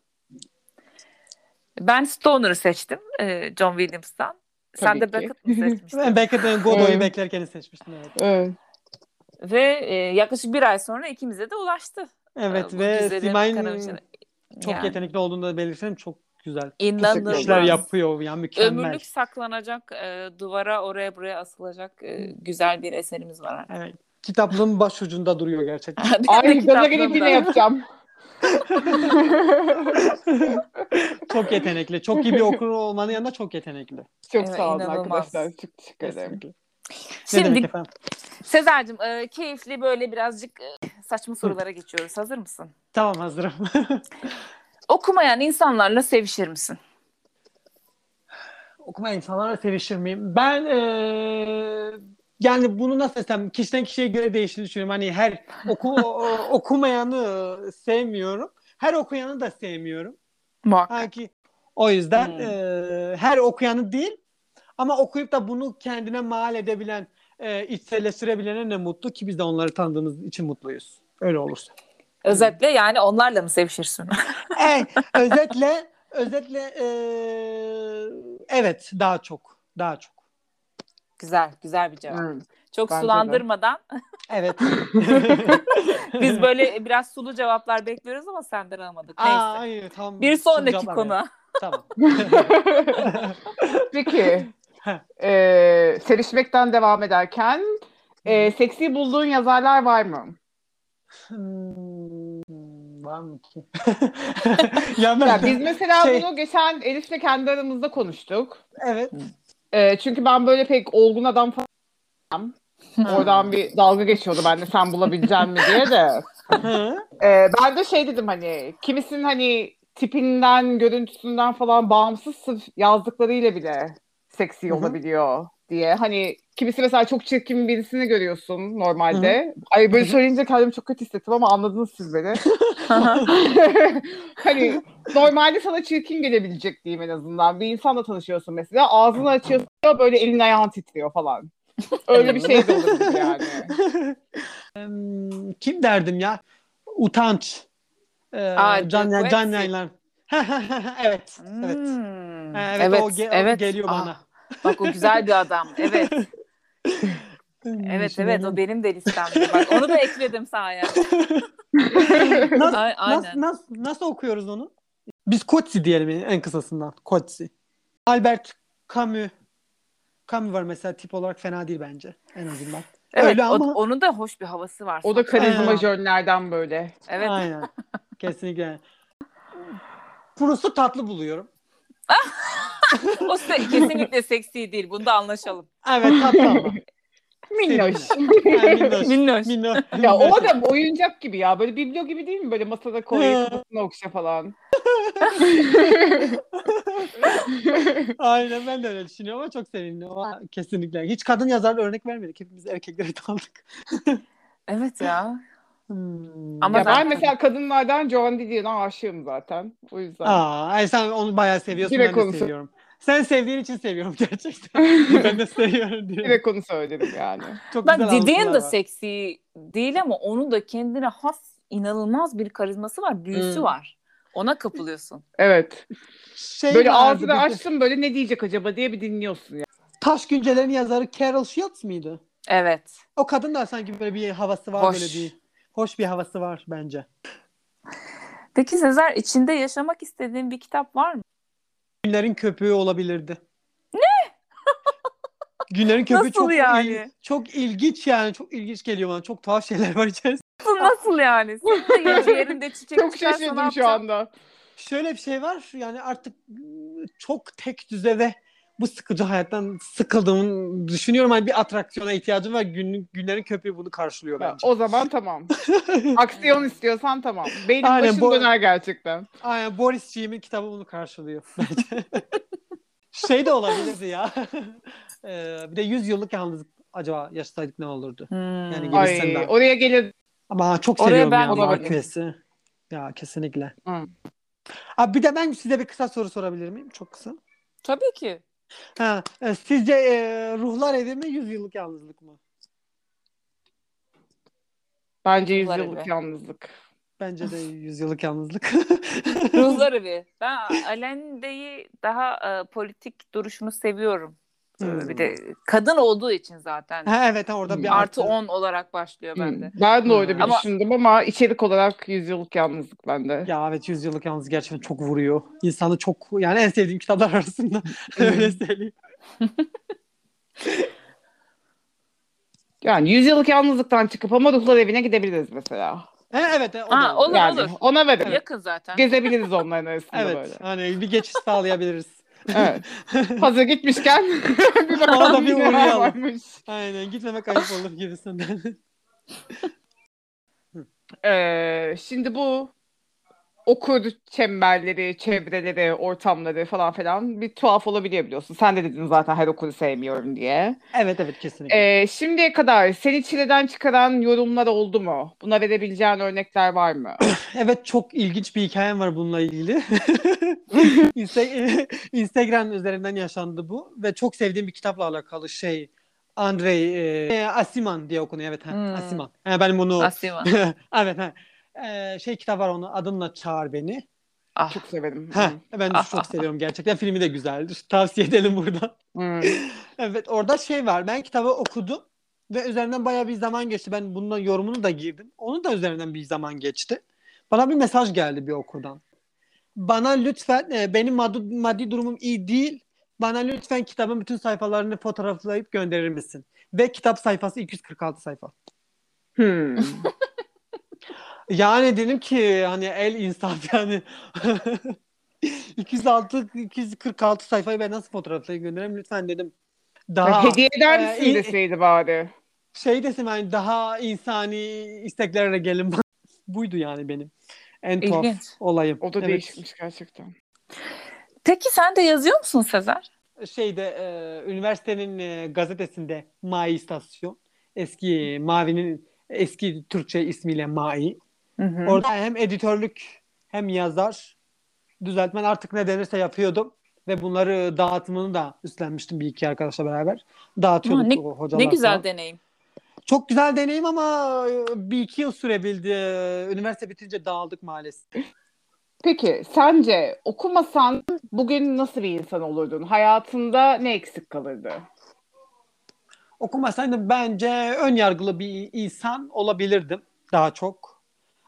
Ben Stoner'ı seçtim e, John Williams'tan. Sen de. Beckett mı seçmiştin? Ben Beckett'in Godot'u Evet. beklerken seçmiştim. Evet, evet. Ve e, yaklaşık bir ay sonra ikimize de ulaştı. evet E, ve Simay'ın çok Yani yetenekli olduğunu da belirtelim. Çok güzel inanılmaz. işler yapıyor. Yani mükemmel. Ömürlük saklanacak, e, duvara oraya buraya asılacak e, güzel bir eserimiz var. artık. Evet. Kitaplığın başucunda duruyor gerçekten. Ay gaza Kitaplığımda. gelip yine yapacağım. Çok yetenekli. Çok iyi bir okur olmanın yanında çok yetenekli. Çok Evet, sağ olun inanılmaz. arkadaşlar. Çok teşekkür ederim. Şimdi? Sezar'cığım e, keyifli böyle birazcık e, saçma sorulara geçiyoruz. Hazır mısın? Tamam hazırım. Okumayan insanlarla sevişir misin? Okuma insanlarla sevişir miyim? Ben eee, yani bunu nasıl desem kişiden kişiye göre değiştiğini düşünüyorum. Hani her oku, okumayanı sevmiyorum. Her okuyanı da sevmiyorum. Muhakkak. Sanki o yüzden Hmm. eee, her okuyanı değil ama okuyup da bunu kendine mal edebilen, eee içselleştirebilene ne mutlu ki biz de onları tanıdığımız için mutluyuz. Öyle olursa. Özetle yani onlarla mı sevişirsin? Evet, özetle özetle eee, evet daha çok. Daha çok. Güzel, güzel bir cevap. Evet. Çok bence de. sulandırmadan Evet. biz böyle biraz sulu cevaplar bekliyoruz ama senden almadık. Neyse. Aa, hayır, tamam. bir sonraki konu. Tamam. Peki. Heh. e, sevişmekten devam ederken e, seksi bulduğun yazarlar var mı? Hmm, var mı ki? ya ben Ya biz mesela şey- bunu geçen Elif'le kendi aramızda konuştuk. evet. E, çünkü ben böyle pek olgun adam falan oradan bir dalga geçiyordu ben de sen bulabilecek mi diye de. E, ben de şey dedim hani kimisinin hani tipinden, görüntüsünden falan bağımsız sırf yazdıklarıyla bile seksi olabiliyor diye. Hani kimisi mesela çok çirkin birisini görüyorsun normalde. Ay böyle söyleyince kendimi çok kötü hissettim ama anladınız siz beni. hani normalde sana çirkin gelebilecek diyeyim en azından. Bir insanla tanışıyorsun mesela. Ağzını açıyorsun böyle elin ayağın titriyor falan. Öyle bir şey de olabilir yani. Kim derdim ya? Utanç. Ee, Aa, can, can Gently. yayınlar. evet. Evet. Hmm. Ha, evet, o, ge- o evet. geliyor Aa, bana. Bak o güzel bir adam. Evet. Evet evet o benim de listemde. Bak onu da ekledim sahaya. nasıl, Ay- nasıl, aynen. nasıl, nasıl okuyoruz onu? Biz Kotsi diyelim en kısasından. Kotsi. Albert Camus. Camus var mesela tip olarak fena değil bence en azından. Evet Öyle o- ama- onun da hoş bir havası var. O da karizma jönlerden böyle. Evet. Aynen. Kesinlikle. Proust'u tatlı buluyorum. o se- kesinlikle seksi değil. Bunda anlaşalım. Evet tatlı ama. Minnoş. Yani minnoş. Minnoş. Minnoş. ya o da oyuncak gibi ya. Böyle biblo gibi değil mi? Böyle masada koy, He. kafasına okşa falan. Aynen ben de öyle düşünüyorum ama çok sevindim. Ama kesinlikle. Hiç kadın yazar örnek vermedik. Hepimiz erkeklere daldık. Evet ya. Hmm. Ama ya ben zaten- mesela kadınlardan Joan Didion'a aşığım zaten. O yüzden. Aa, ay sen onu bayağı seviyorsun. Direkt ben de seviyorum. Sen sevdiğin için seviyorum gerçekten. ben de seviyorum. Direkt. Direkt onu söyledim yani. Çok Bak da var. seksi değil ama onun da kendine has inanılmaz bir karizması var. Büyüsü Hmm. var. Ona kapılıyorsun. Evet. Şey Böyle ağzını de- açtım böyle ne diyecek acaba diye bir dinliyorsun ya. Taş Güncelerin yazarı Carol Shields mıydı? Evet. O kadın da sanki böyle bir havası var Hoş. böyle bir. Hoş bir havası var bence. Peki Sezer içinde yaşamak istediğin bir kitap var mı? Günlerin köpüğü olabilirdi. Ne? Günlerin köpüğü Nasıl çok yani? il- çok ilginç yani. Çok ilginç geliyor bana. Çok tuhaf şeyler var içerisinde. Nasıl, nasıl yani? Senin de yerinde çiçek Çok çıkarsa ne şaşırdım şu yapacaksın? anda. Şöyle bir şey var. Yani artık çok tek düze ve bu sıkıcı hayattan sıkıldığımı düşünüyorum. Hani bir atraksiyona ihtiyacım var. Gün, günlerin köpüğü bunu karşılıyor bence. o zaman tamam. Aksiyon istiyorsan tamam. Benim Aynen, başım döner gerçekten. Aynen Boris Cim'in kitabı bunu karşılıyor bence. şey de olabilirdi ya. Ee, bir de 100 yıllık yalnızlık acaba yaşasaydık ne olurdu? Hmm. Yani Ay Gibisinden. oraya gelir. Ama çok Oraya seviyorum ben ya. Ya kesinlikle. Hı. Abi bir de ben size bir kısa soru sorabilir miyim? Çok kısa. Tabii ki. Ha, e, sizce e, ruhlar evi mi 100 yıllık yalnızlık mı? Bence Ruhlar yüzyıllık evi. yalnızlık. Bence de 100 yıllık yalnızlık. Ruhları bir. Ben Alende'yi daha e, politik duruşunu seviyorum. E, Hmm. Bir de kadın olduğu için zaten. ha, evet ha, orada Hmm. bir Artı 10 olarak başlıyor bende. Ben de öyle bir Ama- düşündüm ama içerik olarak yüzyıllık yalnızlık bende. Ya evet 100 yıllık yalnız gerçekten çok vuruyor. İnsanı çok yani en sevdiğim kitaplar arasında öyle söyleyeyim. Yani yüzyıllık yalnızlıktan çıkıp ama ruhlar evine gidebiliriz mesela. Ha, evet o Ha, da olur. olur. yani ona verin. Yakın zaten. Gezebiliriz onların arasında Evet böyle. hani bir geçiş sağlayabiliriz. Evet. Hazır gitmişken bir Ona da bakalım bir uğrayalım. varmış. Aynen gitmemek ayıp olur gibisinden. Ee, şimdi bu okur çemberleri, çevreleri, ortamları falan filan bir tuhaf olabiliyor biliyorsun. Sen de dedin zaten her okuru sevmiyorum diye. evet evet kesinlikle. Ee, şimdiye kadar seni çileden çıkaran yorumlar oldu mu? Buna verebileceğin örnekler var mı? Evet çok ilginç bir hikayem var bununla ilgili. Insta- Instagram üzerinden yaşandı bu ve çok sevdiğim bir kitapla alakalı şey. Andrei e, Asiman diye okunuyor evet ha, Hmm. Asiman. Ha, ben bunu Asima. evet ha. Ee, şey kitap var onu adınla çağır beni. Ah. Çok severim. Ha, ben de Ah, çok ah, seviyorum gerçekten. Filmi de güzeldir. Tavsiye edelim buradan. Hmm. Evet orada şey var. Ben kitabı okudum ve üzerinden bayağı bir zaman geçti. Ben bunun yorumunu da girdim. Onun da üzerinden bir zaman geçti. Bana bir mesaj geldi bir okurdan. Bana lütfen e, benim maddi, maddi durumum iyi değil. Bana lütfen kitabın bütün sayfalarını fotoğraflayıp gönderir misin? Ve kitap sayfası 246 sayfa. Hmm. Yani dedim ki hani el insaf yani 206 246 sayfayı ben nasıl fotoğraflayıp göndereyim lütfen dedim. Daha Hediye eder e, misin iyi- deseydi bari. şey desem yani daha insani isteklerle gelin. Buydu yani benim. En tuhaf İlginç. olayım. O da Evet. değişikmiş gerçekten. Peki sen de yazıyor musun Sezer? Şeyde e, üniversitenin e, gazetesinde Mai istasyon. Eski Mavi'nin eski Türkçe ismiyle Mai. Hı hı. Orada hem editörlük hem yazar düzeltmen artık ne denirse yapıyordum. Ve bunları dağıtımını da üstlenmiştim bir iki arkadaşla beraber. Dağıtıyorduk Ha, ne- o hocalar ne güzel falan. deneyim. Çok güzel deneyim ama e, bir iki yıl sürebildi. Üniversite bitince dağıldık maalesef. Peki sence okumasan bugün nasıl bir insan olurdun? Hayatında ne eksik kalırdı? Okumasaydım bence ön yargılı bir insan olabilirdim daha çok.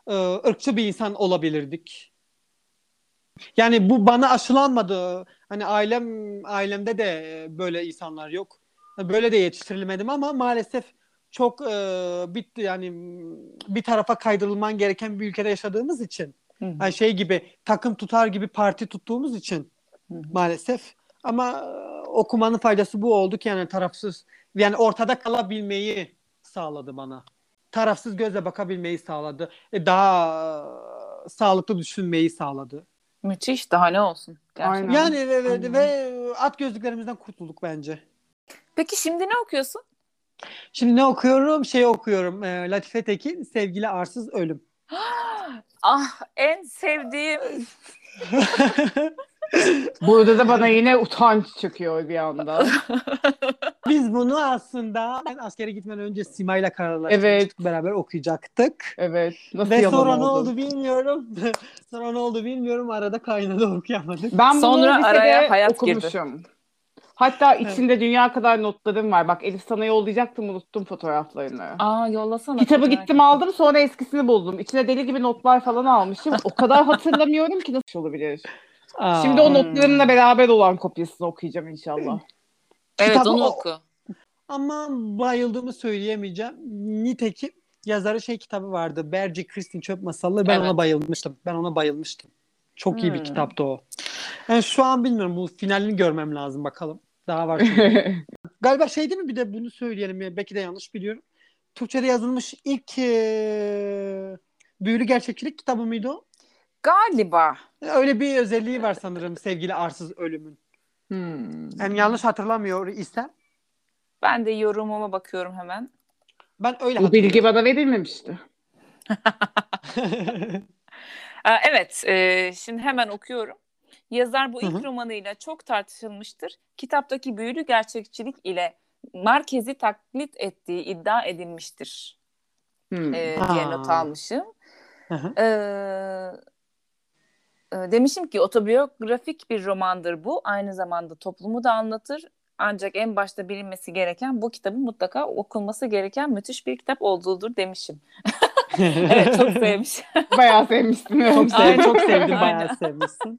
Ee, ırkçı bir insan olabilirdik. Yani bu bana aşılanmadı. Hani ailem ailemde de böyle insanlar yok. Böyle de yetiştirilmedim ama maalesef çok e, bir yani bir tarafa kaydırılman gereken bir ülkede yaşadığımız için Hı hı. hani şey gibi takım tutar gibi parti tuttuğumuz için Hı hı. maalesef Ama e, okumanın faydası bu oldu ki yani tarafsız yani ortada kalabilmeyi sağladı bana. Tarafsız gözle bakabilmeyi sağladı. E, daha e, sağlıklı düşünmeyi sağladı. Müthiş daha ne olsun. Gerçekten. Aynen. Yani ve, ve, ve at gözlüklerimizden kurtulduk bence. Peki şimdi ne okuyorsun? Şimdi ne okuyorum? Şey okuyorum. E, Latife Tekin Sevgili Arsız Ölüm. Ah en sevdiğim. Burada da bana yine utanç çöküyor bir anda. Biz bunu aslında ben askere gitmeden önce Sima'yla kararlaştık. Evet. Beraber okuyacaktık. Evet. Nasıl Ve sonra ne oldu? oldu bilmiyorum. sonra ne oldu bilmiyorum. Arada kaynadı okuyamadık. Ben bunu Sonra lisede araya hayat okumuşum. Hatta içinde dünya kadar notlarım var. Bak Elif sana yollayacaktım unuttum fotoğraflarını. Aa yollasana. Kitabı gittim aldım sonra eskisini buldum. İçine deli gibi notlar falan almışım. O kadar hatırlamıyorum ki nasıl olabilir. Aa. Şimdi o notlarımla beraber olan kopyasını okuyacağım inşallah. Evet Kitabı onu o- oku. Ama bayıldığımı söyleyemeyeceğim. Nitekim yazarı şey kitabı vardı. Berce Kristin Çöp Masalları. Ben Evet. ona bayılmıştım. Ben ona bayılmıştım. Çok iyi bir Hmm. kitaptı o. Yani şu an bilmiyorum. Bu finalini görmem lazım bakalım. Daha var çünkü. Galiba şey değil mi bir de bunu söyleyelim. ya, Belki de yanlış biliyorum. Türkçe'de yazılmış ilk eee, büyülü gerçekçilik kitabı mıydı o? Galiba. Öyle bir özelliği var sanırım sevgili Arsız Ölüm'ün. Hmm. Yani yanlış hatırlamıyor isem. Ben de yorumuma bakıyorum hemen. Ben öyle Bu bilgi bana verilmemişti. Aa, evet, e, şimdi hemen okuyorum. Yazar bu ilk hı. romanıyla çok tartışılmıştır. Kitaptaki büyülü gerçekçilik ile Marquez'i taklit ettiği iddia edilmiştir Hmm. e, diye not almışım. Hı hı. Ee, e, demişim ki otobiyografik bir romandır bu. Aynı zamanda toplumu da anlatır. Ancak en başta bilinmesi gereken bu kitabın mutlaka okunması gereken müthiş bir kitap olduğudur demişim. evet çok sevmiş. Bayağı sevmişsin. Çok, sev, Aynen. çok sevdim. Aynen. Bayağı sevmişsin.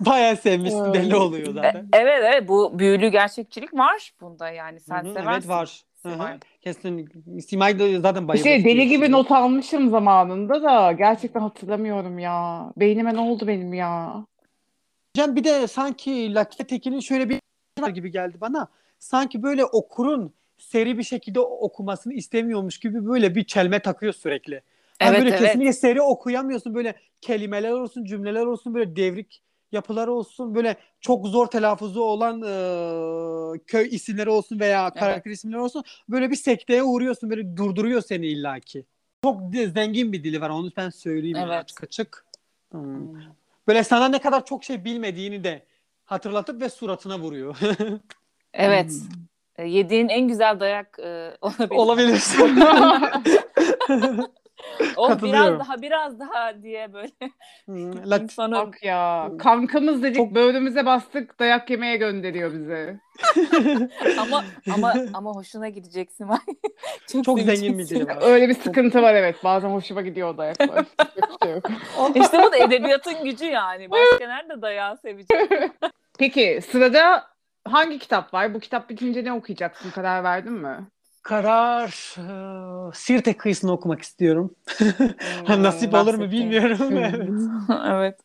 bayağı sevmişsin. Belli oluyor E, zaten. evet evet bu büyülü gerçekçilik var bunda yani sen Hı hı, seversin. Evet var. Simay. Kesin. Simay da zaten bayılır. İşte deli diye gibi not almışım zamanında da gerçekten hatırlamıyorum ya. Beynime ne oldu benim ya? Hocam bir de sanki Latife Tekin'in şöyle bir var gibi geldi bana. Sanki böyle okurun seri bir şekilde okumasını istemiyormuş gibi böyle bir çelme takıyor sürekli. Hani Evet, böyle evet. kesinlikle seri okuyamıyorsun. Böyle kelimeler olsun, cümleler olsun, böyle devrik yapılar olsun, böyle çok zor telaffuzu olan e, köy isimleri olsun veya karakter isimleri olsun. Böyle bir sekteye uğruyorsun. Böyle durduruyor seni illaki. Çok zengin bir dili var. Onu ben söyleyeyim Evet. açık açık. Hmm. Böyle sana ne kadar çok şey bilmediğini de hatırlatıp ve suratına vuruyor. Evet. E, Yediğin en güzel dayak e, olabilir. Olabilir. O biraz daha biraz daha diye böyle Hmm, Lat- insanı Bak ya kankamız dedik Çok- böğrümüze bastık dayak yemeye gönderiyor bizi. ama ama ama hoşuna gideceksin. çok çok zengin bir dili var. Öyle bir sıkıntı var evet bazen hoşuma gidiyor o dayaklar. Şey. İşte bu da edebiyatın gücü yani. Başka nerede dayağı sevecek? Peki sırada hangi kitap var? Bu kitap bitince ne okuyacaksın karar verdin mi? Karar e, Sirte kıyısını okumak istiyorum. Hmm, Nasip olur mu bilmiyorum. evet. evet.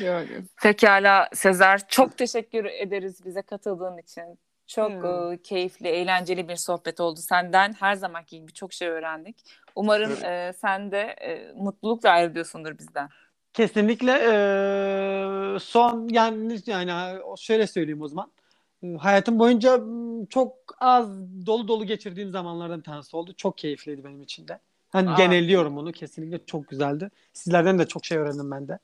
Yani. Pekala Sezer çok teşekkür ederiz bize katıldığın için. Çok Hmm. e, keyifli, eğlenceli bir sohbet oldu. Senden her zamanki gibi çok şey öğrendik. Umarım e, sen de e, mutlulukla ayrılıyorsundur bizden. Kesinlikle e, son yani yani şöyle söyleyeyim o zaman. E, Hayatım boyunca çok az dolu dolu geçirdiğim zamanlardan bir tanesi oldu. Çok keyifliydi benim için de. Hani Aa. genelliyorum bunu. Kesinlikle çok güzeldi. Sizlerden de çok şey öğrendim ben de.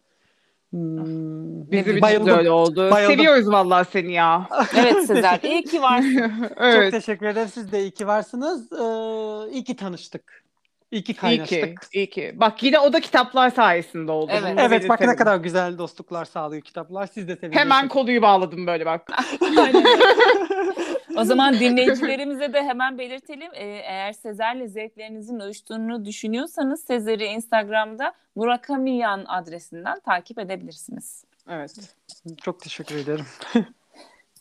Hmm, Bizim için de bayıldım. öyle oldu. Bayıldım. Seviyoruz vallahi seni ya. Evet Sezer iyi ki varsın. Çok evet. teşekkür ederim. Siz de iyi ki varsınız. Ee, iyi ki tanıştık. İyi ki İyi kaynaştık. ki, iyi ki. Bak yine o da kitaplar sayesinde oldu. Evet. Evet bak ne kadar güzel dostluklar sağlıyor kitaplar. Siz de seviyorsunuz. Hemen konuyu bağladım böyle bak. O zaman dinleyicilerimize de hemen belirtelim. Ee, eğer Sezer'le zevklerinizin uyuştuğunu düşünüyorsanız Sezer'i Instagram'da Murakamiyan adresinden takip edebilirsiniz. Evet. Çok teşekkür ederim.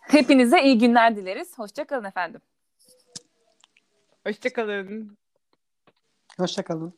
Hepinize iyi günler dileriz. Hoşçakalın efendim. Hoşçakalın. Hoşçakalın.